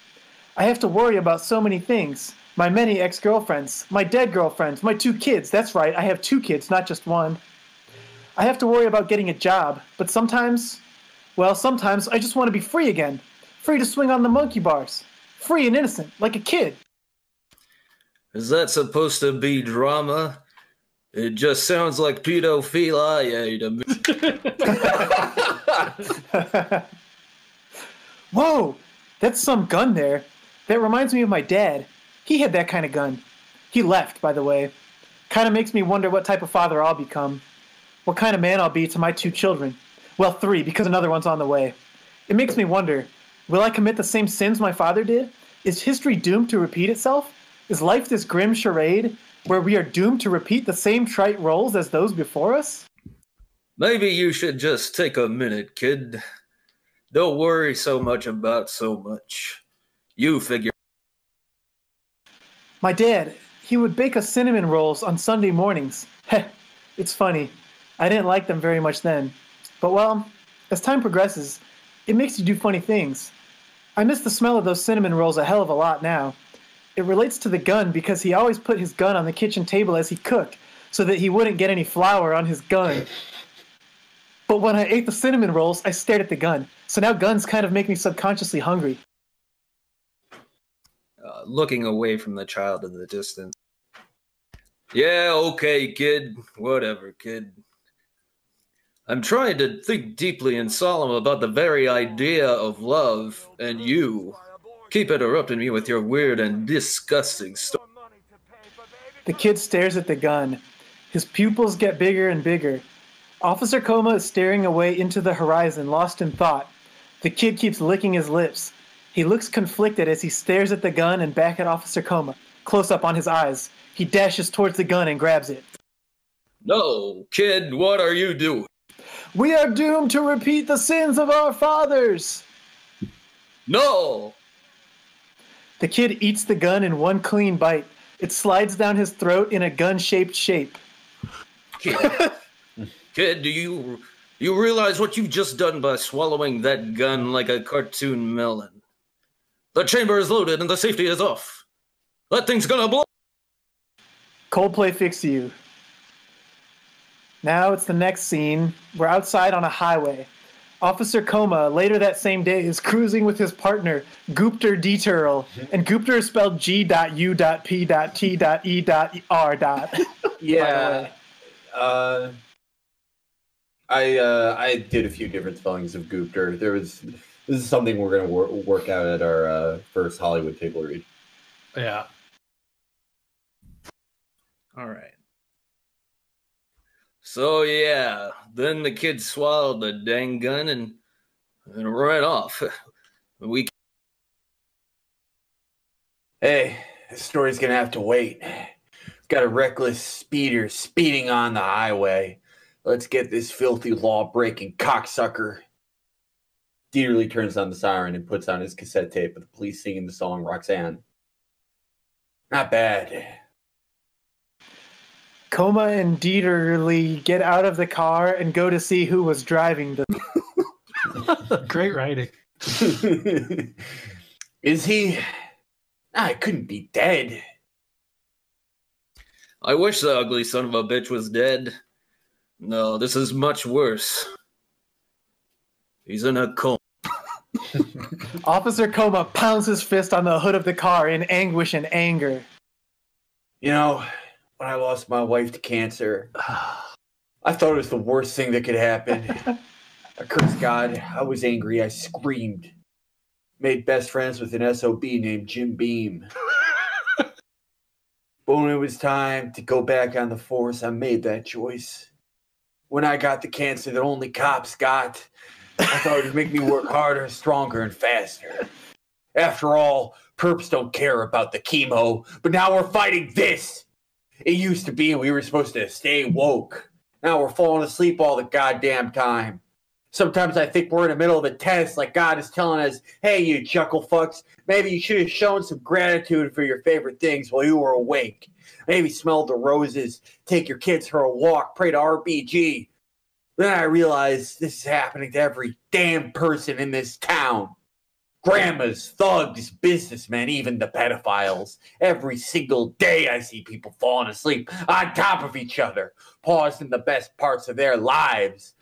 I have to worry about so many things. My many ex girlfriends, my dead girlfriends, my two kids. That's right, I have two kids, not just one. I have to worry about getting a job, but sometimes, well, sometimes I just want to be free again. Free to swing on the monkey bars. Free and innocent, like a kid. Is that supposed to be drama? It just sounds like pedophilia to me. Whoa, that's some gun there. That reminds me of my dad. He had that kind of gun. He left, by the way. Kind of makes me wonder what type of father I'll become. What kind of man I'll be to my two children. Well, three, because another one's on the way. It makes me wonder will I commit the same sins my father did? Is history doomed to repeat itself? Is life this grim charade where we are doomed to repeat the same trite roles as those before us? Maybe you should just take a minute, kid. Don't worry so much about so much. You figure. My dad, he would bake us cinnamon rolls on Sunday mornings. Heh, it's funny. I didn't like them very much then. But well, as time progresses, it makes you do funny things. I miss the smell of those cinnamon rolls a hell of a lot now. It relates to the gun because he always put his gun on the kitchen table as he cooked so that he wouldn't get any flour on his gun. But when I ate the cinnamon rolls, I stared at the gun. So now guns kind of make me subconsciously hungry. uh, looking away from the child in the distance. Yeah, okay, kid. Whatever, kid. I'm trying to think deeply and solemn about the very idea of love, and you keep interrupting me with your weird and disgusting story. The kid stares at the gun. His pupils get bigger and bigger. Officer Coma is staring away into the horizon, lost in thought. The kid keeps licking his lips. He looks conflicted as he stares at the gun and back at Officer Coma, close up on his eyes. He dashes towards the gun and grabs it. No, kid, what are you doing? We are doomed to repeat the sins of our fathers! No! The kid eats the gun in one clean bite. It slides down his throat in a gun shaped shape. Kid, kid, do you you realize what you've just done by swallowing that gun like a cartoon melon? The chamber is loaded and the safety is off. That thing's gonna blow. Coldplay Fix You. Now it's the next scene. We're outside on a highway. Officer Coma, later that same day, is cruising with his partner, Gupter Deturl. And Gupter is spelled G.U.P.T.E.R. dot. Yeah. Uh, I uh, I did a few different spellings of Gupter. There was this is something we're gonna wor- work out at our uh, first Hollywood table read. Yeah. All right. So yeah, then the kid swallowed the dang gun and and ran off. We Hey, this story's gonna have to wait. Got a reckless speeder speeding on the highway. Let's get this filthy law-breaking cocksucker. Dieterly turns on the siren and puts on his cassette tape of the police singing the song Roxanne. Not bad. Coma and Dieterly get out of the car and go to see who was driving the. Great writing. Is he? I couldn't be dead. I wish the ugly son of a bitch was dead. No, this is much worse. He's in a coma. Officer Coma pounds his fist on the hood of the car in anguish and anger. You know, when I lost my wife to cancer, I thought it was the worst thing that could happen. I cursed God. I was angry. I screamed. made best friends with an SOB named Jim Beam. but when it was time to go back on the force, I made that choice. When I got the cancer that only cops got, I thought it would make me work harder, stronger, and faster. After all, perps don't care about the chemo, but now we're fighting this. It used to be we were supposed to stay woke. Now we're falling asleep all the goddamn time. Sometimes I think we're in the middle of a test, like God is telling us, hey, you chuckle fucks, maybe you should have shown some gratitude for your favorite things while you were awake. Maybe smell the roses, take your kids for a walk, pray to RBG. Then I realized this is happening to every damn person in this town. Grandmas, thugs, businessmen, even the pedophiles. Every single day I see people falling asleep on top of each other, paused in the best parts of their lives.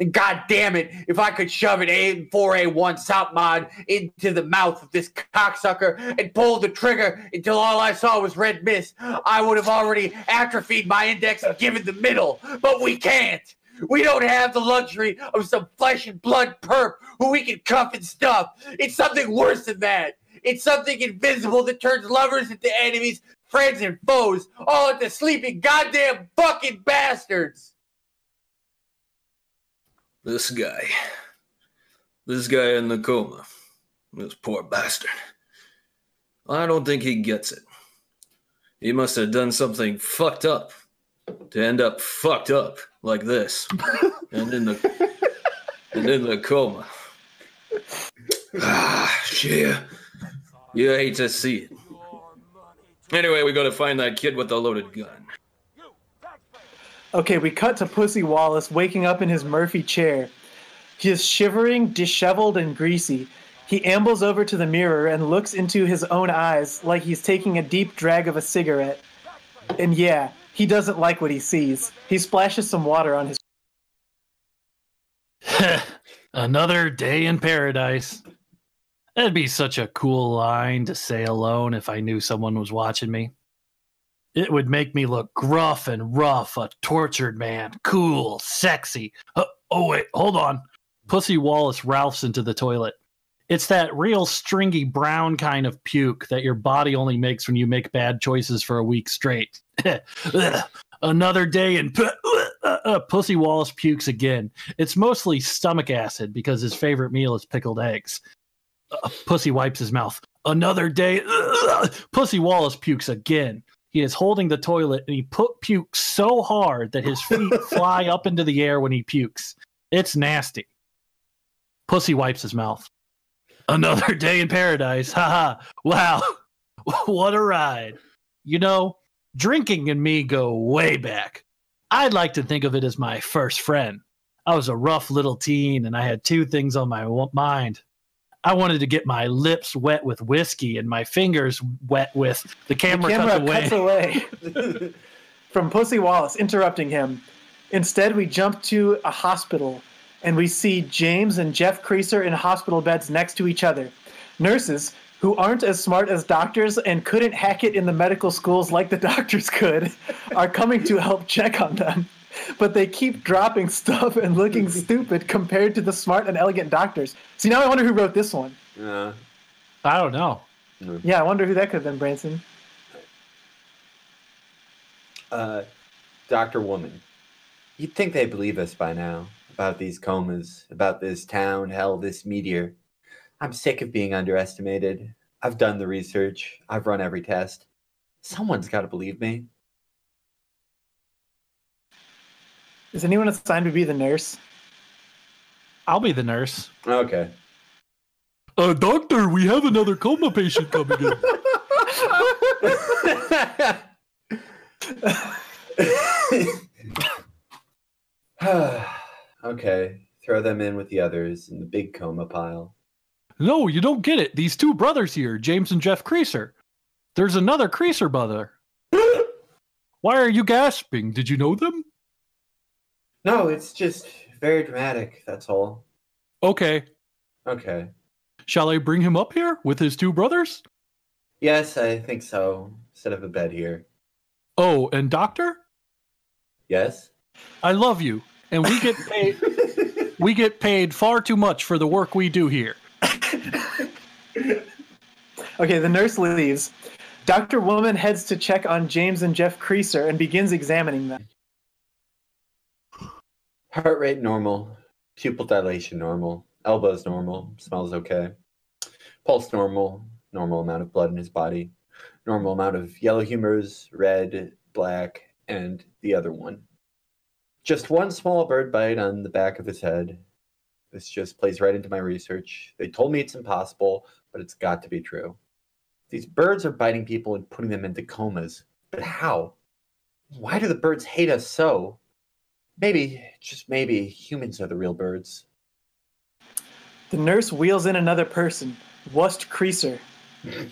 And god damn it, if I could shove an M4A1 SOPMOD into the mouth of this cocksucker and pull the trigger until all I saw was red mist, I would have already atrophied my index and given the middle. But we can't. We don't have the luxury of some flesh and blood perp who we can cuff and stuff. It's something worse than that. It's something invisible that turns lovers into enemies, friends and foes, all into sleeping goddamn fucking bastards. This guy. This guy in the coma. This poor bastard. I don't think he gets it. He must have done something fucked up to end up fucked up like this and in the and in the coma. Ah, shit. You hate to see it. Anyway, we gotta find that kid with the loaded gun. Okay, we cut to Pussy Wallace waking up in his Murphy chair. He is shivering, disheveled, and greasy. He ambles over to the mirror and looks into his own eyes like he's taking a deep drag of a cigarette. And yeah, he doesn't like what he sees. He splashes some water on his. Another day in paradise. That'd be such a cool line to say alone if I knew someone was watching me. It would make me look gruff and rough, a tortured man, cool, sexy. Uh, oh, wait, hold on. Pussy Wallace Ralphs into the toilet. It's that real stringy brown kind of puke that your body only makes when you make bad choices for a week straight. Another day and pu- uh, uh, Pussy Wallace pukes again. It's mostly stomach acid because his favorite meal is pickled eggs. Pussy wipes his mouth. Another day. Pussy Wallace pukes again. He is holding the toilet and he put pukes so hard that his feet fly up into the air when he pukes. It's nasty. Pussy wipes his mouth. Another day in paradise. Haha. wow. what a ride. You know, drinking and me go way back. I'd like to think of it as my first friend. I was a rough little teen and I had two things on my w- mind. I wanted to get my lips wet with whiskey and my fingers wet with the camera, camera cuts away. cuts away from Pussy Wallace interrupting him. Instead, we jump to a hospital and we see James and Jeff Creaser in hospital beds next to each other. Nurses who aren't as smart as doctors and couldn't hack it in the medical schools like the doctors could are coming to help check on them. But they keep dropping stuff and looking stupid compared to the smart and elegant doctors. See, now I wonder who wrote this one. Yeah. I don't know. Yeah, I wonder who that could have been, Branson. Uh, Dr. Woman, you'd think they believe us by now about these comas, about this town, hell, this meteor. I'm sick of being underestimated. I've done the research, I've run every test. Someone's got to believe me. Is anyone assigned to be the nurse? I'll be the nurse. Okay. Uh, doctor, we have another coma patient coming in. okay. Throw them in with the others in the big coma pile. No, you don't get it. These two brothers here, James and Jeff Creaser. There's another Creaser brother. Why are you gasping? Did you know them? No, it's just very dramatic. That's all. Okay. Okay. Shall I bring him up here with his two brothers? Yes, I think so. Set up a bed here. Oh, and doctor? Yes. I love you. And we get paid we get paid far too much for the work we do here. Okay, the nurse leaves. Dr. Woman heads to check on James and Jeff Creaser and begins examining them. Heart rate normal. Pupil dilation normal. Elbows normal. Smells okay. Pulse normal. Normal amount of blood in his body. Normal amount of yellow humors, red, black, and the other one. Just one small bird bite on the back of his head. This just plays right into my research. They told me it's impossible, but it's got to be true. These birds are biting people and putting them into comas. But how? Why do the birds hate us so? Maybe, just maybe, humans are the real birds. The nurse wheels in another person, Wust Creaser.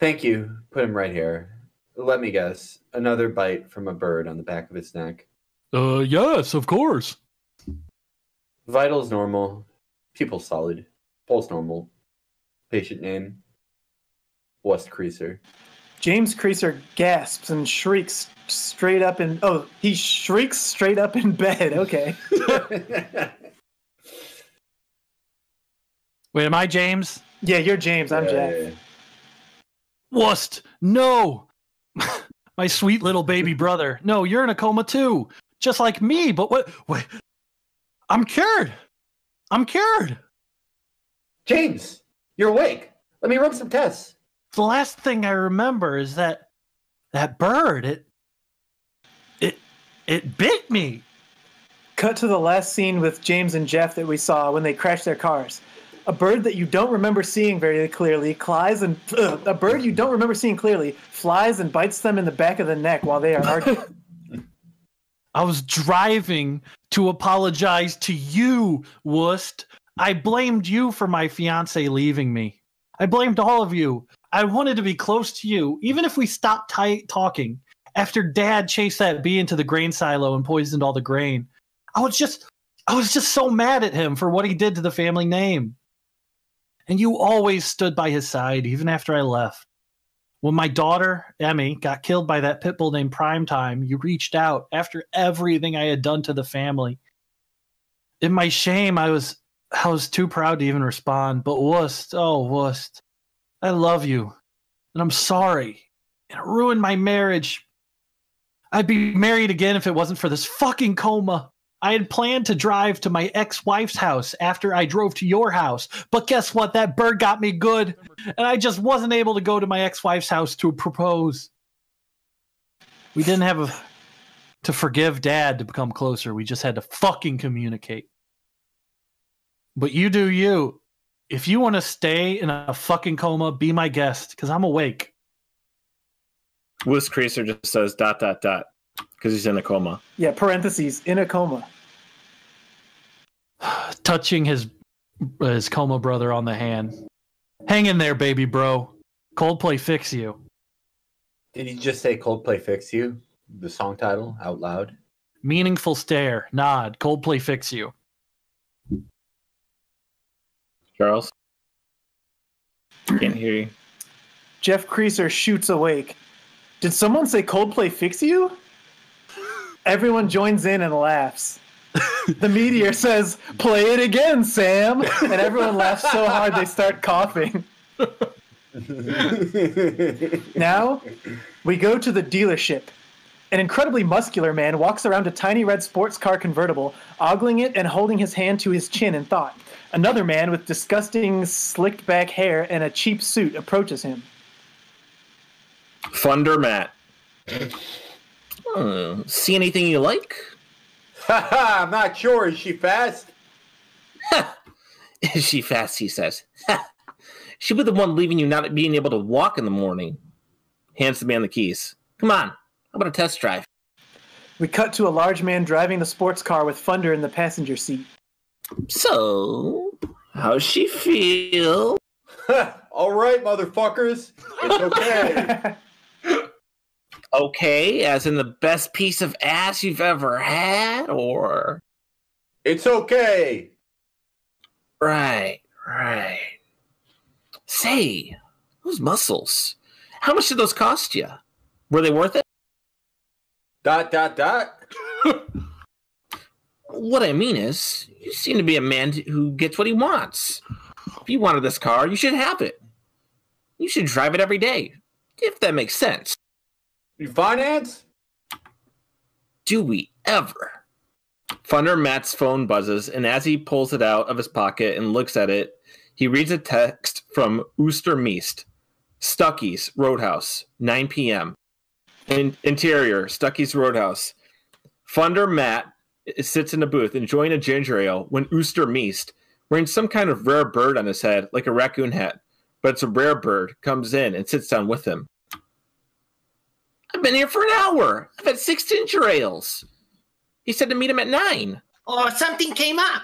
Thank you. Put him right here. Let me guess. Another bite from a bird on the back of his neck. Uh, yes, of course. Vitals normal. Pupil solid. Pulse normal. Patient name. West Creaser. James Creaser gasps and shrieks straight up in. Oh, he shrieks straight up in bed. Okay. Wait, am I James? Yeah, you're James. I'm Jeff. Wust, no! My sweet little baby brother. No, you're in a coma too. Just like me, but what? Wait. I'm cured. I'm cured. James, you're awake. Let me run some tests. The last thing I remember is that that bird, it it it bit me. Cut to the last scene with James and Jeff that we saw when they crashed their cars. A bird that you don't remember seeing very clearly flies and ugh, a bird you don't remember seeing clearly flies and bites them in the back of the neck while they are arguing. I was driving to apologize to you, Wust. I blamed you for my fiance leaving me. I blamed all of you. I wanted to be close to you, even if we stopped ti- talking. After Dad chased that bee into the grain silo and poisoned all the grain, I was just, I was just so mad at him for what he did to the family name. And you always stood by his side, even after I left. When my daughter, Emmy, got killed by that pit bull named Primetime, you reached out after everything I had done to the family. In my shame, I was I was too proud to even respond. But Wust, oh Wust, I love you. And I'm sorry. It ruined my marriage. I'd be married again if it wasn't for this fucking coma. I had planned to drive to my ex wife's house after I drove to your house. But guess what? That bird got me good. And I just wasn't able to go to my ex wife's house to propose. We didn't have a, to forgive dad to become closer. We just had to fucking communicate. But you do you. If you want to stay in a fucking coma, be my guest because I'm awake. Wust Creaser just says dot dot dot because he's in a coma. yeah, parentheses, in a coma. touching his his coma brother on the hand. Hang in there, baby bro. Coldplay fix you. Did he just say Coldplay Fix You? The song title out loud? Meaningful stare, nod. Coldplay fix you. Charles, can't hear you. Jeff Creaser shoots awake. Did someone say Coldplay fix you? Everyone joins in and laughs. The meteor says, Play it again, Sam! And everyone laughs so hard they start coughing. Now, we go to the dealership. An incredibly muscular man walks around a tiny red sports car convertible, ogling it and holding his hand to his chin in thought. Another man with disgusting slicked back hair and a cheap suit approaches him. Thunder Matt. Hmm, see anything you like? Haha, I'm not sure. Is she fast? Is she fast? He says. She'll be the one leaving you not being able to walk in the morning. Hands the man the keys. Come on. How about a test drive? We cut to a large man driving the sports car with Thunder in the passenger seat. So, how's she feel? All right, motherfuckers. It's okay. Okay, as in the best piece of ass you've ever had, or it's okay. right, right. Say, those muscles. How much did those cost you? Were they worth it? Dot, dot, dot. What I mean is, you seem to be a man who gets what he wants. If you wanted this car, you should have it. You should drive it every day, if that makes sense. Finance? Do we ever? Thunder Matt's phone buzzes, and as he pulls it out of his pocket and looks at it, he reads a text from Ooster Meest. Stuckey's Roadhouse, 9 p.m. In- interior, Stuckey's Roadhouse. Thunder Matt sits in a booth enjoying a ginger ale when Ooster Meest, wearing some kind of rare bird on his head, like a raccoon hat, but it's a rare bird, comes in and sits down with him. I've been here for an hour. I've had six ginger ales. He said to meet him at nine. Or something came up.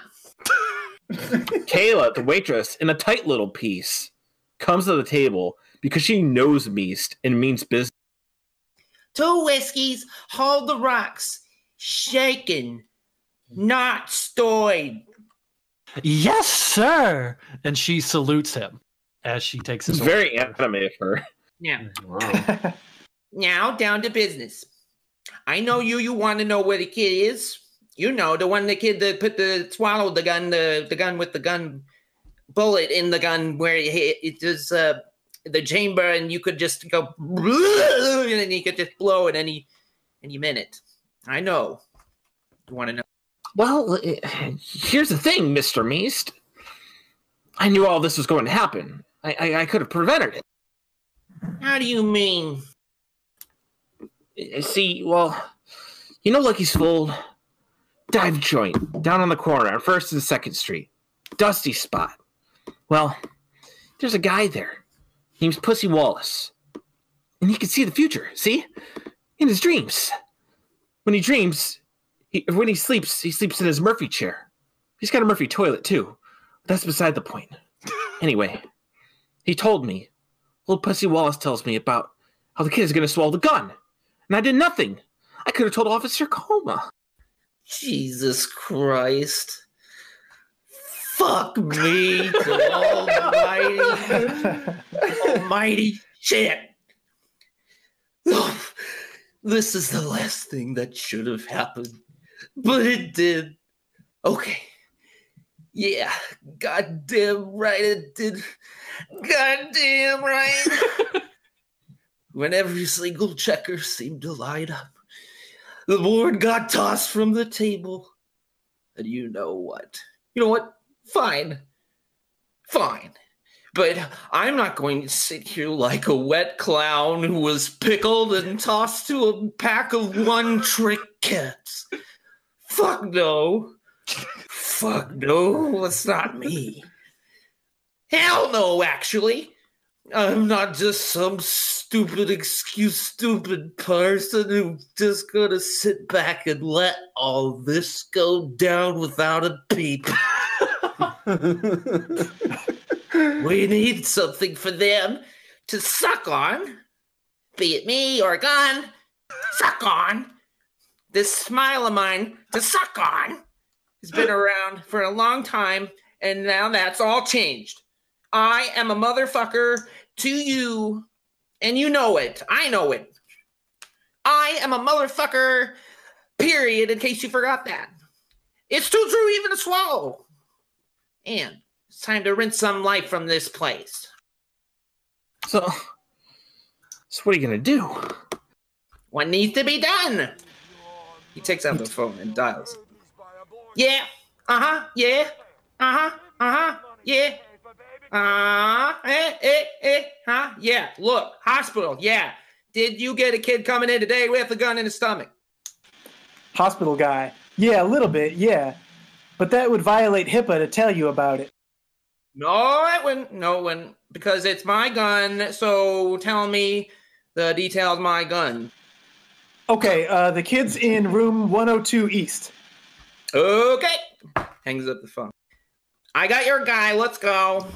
Kayla, the waitress, in a tight little piece, comes to the table because she knows Meest and means business. Two whiskeys, hold the rocks. Shaken, not stirred. Yes, sir. And she salutes him as she takes It's his very anime of her. Now, Wow. now down to business. I know you. You want to know where the kid is. You know the one, the kid that put the swallowed the gun, the the gun with the gun bullet in the gun where it, hit- it is uh, the chamber, and you could just go, and then you could just blow it any any minute. I know. You want to know? Well, eh, here's the thing, Mr. Meest. I knew all this was going to happen. I, I, I could have prevented it. How do you mean? Eh, See, well, you know Lucky's Fold? Dive joint down on the corner on First and Second Street. Dusty spot. Well, there's a guy there. Name's Pussy Wallace. And he can see the future, see? In his dreams. When he dreams, he, when he sleeps, he sleeps in his Murphy chair. He's got a Murphy toilet, too. That's beside the point. Anyway, he told me, old Pussy Wallace tells me about how the kid is going to swallow the gun. And I did nothing. I could have told Officer Coma. Jesus Christ. Fuck me to almighty, almighty shit. Oh, this is the last thing that should have happened, but it did. Okay. Yeah, goddamn right it did. Goddamn right. when every single checker seemed to light up, the board got tossed from the table. And you know what? You know what? Fine. Fine. But I'm not going to sit here like a wet clown who was pickled and tossed to a pack of one trick cats. Fuck no. Fuck no, that's not me. Hell no, actually. I'm not just some stupid excuse, stupid person who's just gonna sit back and let all this go down without a peep. we need something for them to suck on, be it me or a gun, suck on. This smile of mine to suck on has been around for a long time, and now that's all changed. I am a motherfucker to you, and you know it. I know it. I am a motherfucker, period, in case you forgot that. It's too true even to swallow. And it's time to rinse some life from this place. So, so what are you going to do? What needs to be done? He takes out the phone and dials. Yeah. Uh huh. Yeah. Uh huh. Uh huh. Yeah. Uh, eh, eh, eh, huh? Yeah. Look, hospital. Yeah. Did you get a kid coming in today with a gun in his stomach? Hospital guy. Yeah, a little bit, yeah. But that would violate HIPAA to tell you about it. No, it wouldn't. No, it wouldn't. Because it's my gun. So tell me the details of my gun. Okay, uh, the kid's in room 102 East. Okay. Hangs up the phone. I got your guy. Let's go.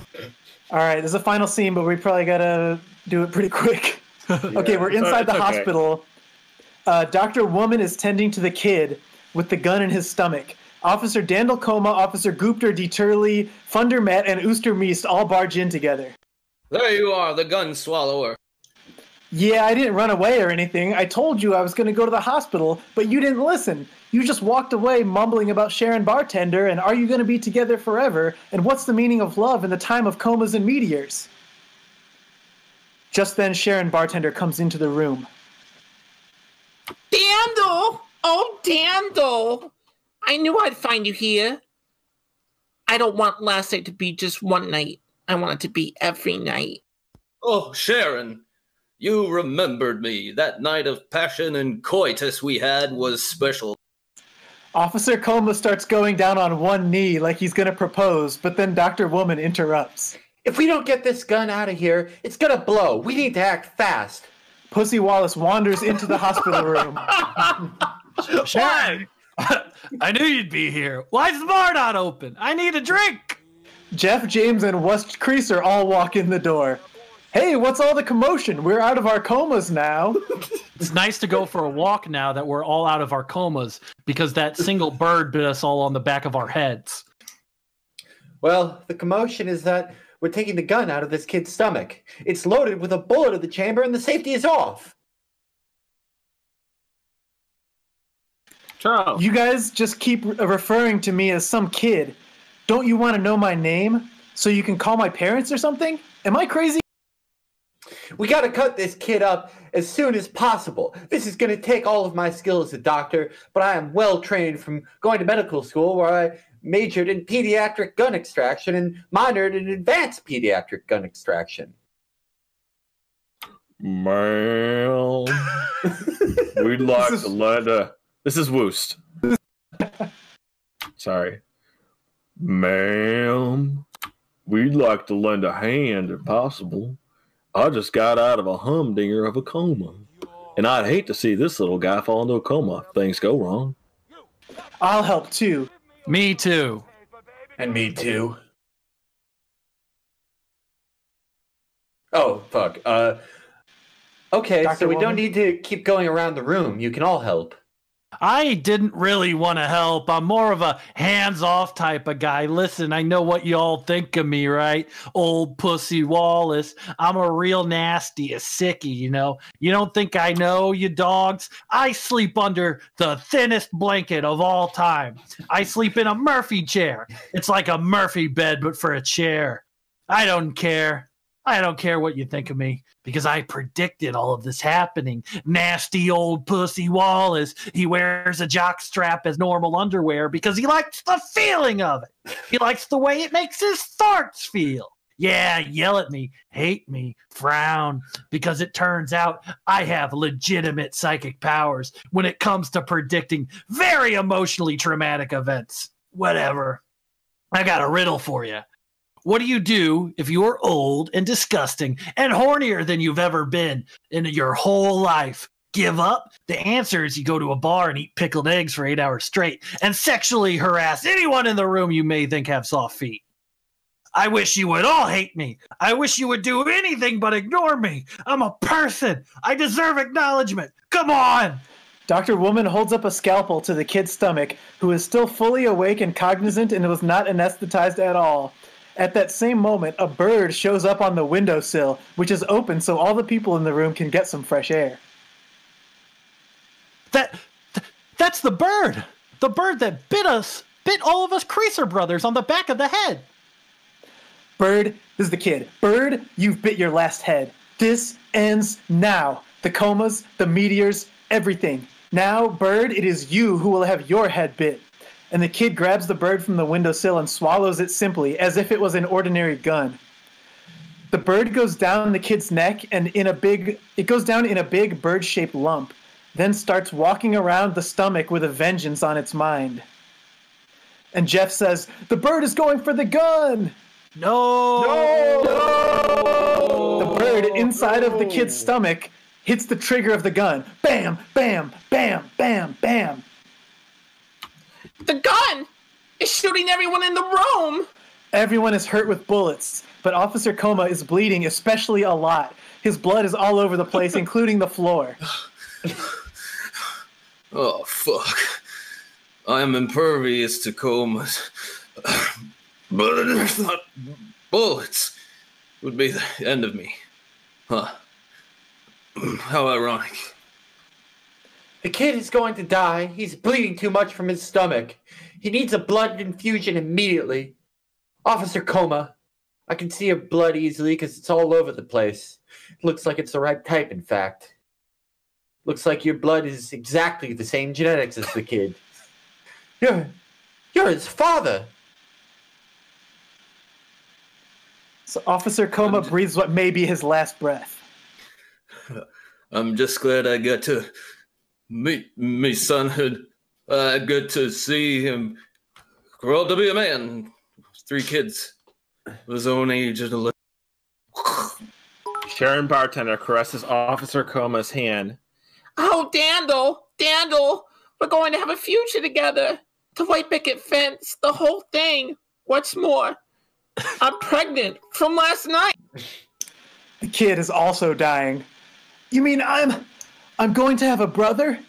All right, there's a final scene, but we probably gotta do it pretty quick. okay, we're inside the okay. hospital. Uh, Dr. Woman is tending to the kid with the gun in his stomach. Officer Dandel Coma, Officer Gupter D. Turley, Thunder Matt, and Ooster Meest all barge in together. There you are, the gun swallower. Yeah, I didn't run away or anything. I told you I was going to go to the hospital, but you didn't listen. You just walked away mumbling about Sharon Bartender and are you going to be together forever and what's the meaning of love in the time of comas and meteors? Just then, Sharon Bartender comes into the room. Dandel! Oh, Dandel! I knew I'd find you here. I don't want last night to be just one night. I want it to be every night. Oh, Sharon, you remembered me. That night of passion and coitus we had was special. Officer Coma starts going down on one knee like he's going to propose, but then Dr. Woman interrupts. If we don't get this gun out of here, it's gonna blow. We need to act fast. Pussy Wallace wanders into the hospital room. Sharon, I knew you'd be here. Why's the bar not open? I need a drink. Jeff, James, and West Creaser all walk in the door. Hey, what's all the commotion? We're out of our comas now. It's nice to go for a walk now that we're all out of our comas because that single bird bit us all on the back of our heads. Well, the commotion is that we're taking the gun out of this kid's stomach. It's loaded with a bullet in the chamber and the safety is off. Charles. You guys just keep referring to me as some kid. Don't you want to know my name so you can call my parents or something? Am I crazy? We got to cut this kid up as soon as possible. This is going to take all of my skill as a doctor, but I am well trained from going to medical school where I majored in pediatric gun extraction and minored in advanced pediatric gun extraction. Ma'am, we'd like to let uh This is Woost. Sorry. Ma'am, we'd like to lend a hand if possible. I just got out of a humdinger of a coma. And I'd hate to see this little guy fall into a coma if things go wrong. I'll help too. Me too. And me too. Oh, fuck. Uh, okay, Dr. so we Woman? don't need to keep going around the room. You can all help. I didn't really want to help. I'm more of a hands off type of guy. Listen, I know what y'all think of me, right? Old Pussy Wallace. I'm a real nasty, a sickie, you know? You don't think I know, you dogs? I sleep under the thinnest blanket of all time. I sleep in a Murphy chair. It's like a Murphy bed, but for a chair. I don't care. I don't care what you think of me because I predicted all of this happening. Nasty old pussy Wallace. He wears a jock strap as normal underwear because he likes the feeling of it. He likes the way it makes his farts feel. Yeah, yell at me, hate me, frown, because it turns out I have legitimate psychic powers when it comes to predicting very emotionally traumatic events. Whatever. I got a riddle for you. What do you do if you are old and disgusting and hornier than you've ever been in your whole life? Give up? The answer is you go to a bar and eat pickled eggs for eight hours straight and sexually harass anyone in the room you may think have soft feet. I wish you would all hate me. I wish you would do anything but ignore me. I'm a person. I deserve acknowledgement. Come on. Dr. Woman holds up a scalpel to the kid's stomach, who is still fully awake and cognizant and was not anesthetized at all. At that same moment, a bird shows up on the windowsill, which is open so all the people in the room can get some fresh air. That, th- that's the bird. The bird that bit us, bit all of us Creaser brothers on the back of the head. Bird, this is the kid. Bird, you've bit your last head. This ends now. The comas, the meteors, everything. Now, Bird, it is you who will have your head bit. And the kid grabs the bird from the windowsill and swallows it simply, as if it was an ordinary gun. The bird goes down the kid's neck and in a big it goes down in a big bird-shaped lump, then starts walking around the stomach with a vengeance on its mind. And Jeff says, "The bird is going for the gun." No! No. no! The bird inside of the kid's stomach hits the trigger of the gun. Bam, bam, bam, bam, bam. The gun is shooting everyone in the room. Everyone is hurt with bullets, but Officer Coma is bleeding especially a lot. His blood is all over the place, including the floor. Oh, fuck. I am impervious to comas. But I thought bullets would be the end of me. Huh. How ironic. The kid is going to die. He's bleeding too much from his stomach. He needs a blood infusion immediately. Officer Coma, I can see your blood easily because it's all over the place. looks like it's the right type, in fact. Looks like your blood is exactly the same genetics as the kid. You're, you're his father. So Officer Coma breathes what may be his last breath. I'm just glad I got to meet me sonhood. Uh, I got to see him grow up to be a man. Three kids of his own age and 11. Sharon bartender caresses Officer Coma's hand. Oh, Dandel, Dandel, we're going to have a future together. The white picket fence, the whole thing. What's more, I'm pregnant from last night. The kid is also dying. You mean I'm I'm going to have a brother?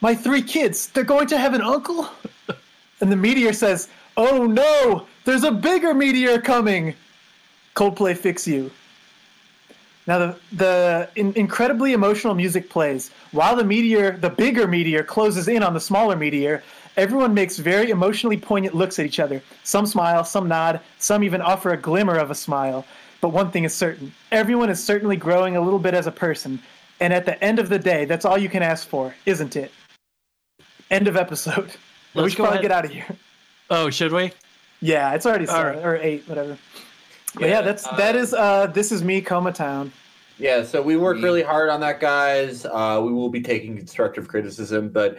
My three kids, they're going to have an uncle? And the meteor says, "Oh no, there's a bigger meteor coming." Coldplay fix you. Now the the in, incredibly emotional music plays while the meteor, the bigger meteor, closes in on the smaller meteor. Everyone makes very emotionally poignant looks at each other. Some smile, some nod, some even offer a glimmer of a smile. But one thing is certain: everyone is certainly growing a little bit as a person. And at the end of the day, that's all you can ask for, isn't it? End of episode. we Let's should go probably ahead. get out of here. Oh, should we? Yeah, it's already All seven right. or eight, whatever. But yeah, Yeah, that's uh, that is uh this is me, Coma Town. Yeah, so we work really hard on that, guys. Uh, we will be taking constructive criticism, but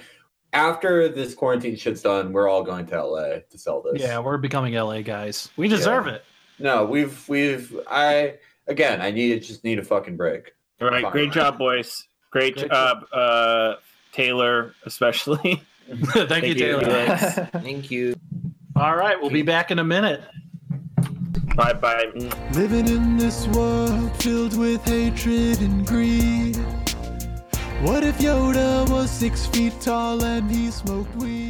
after this quarantine shit's done, we're all going to LA to sell this. Yeah, we're becoming LA guys. We deserve it. No, we've we've I again I need just need a fucking break. All right, Fine. great job, boys. Great, Great job, uh, Taylor, especially. Thank, you, Taylor. Felix. Thank you. All right, we'll be back in a minute. bye bye. Living in this world filled with hatred and greed. What if Yoda was six feet tall and he smoked weed?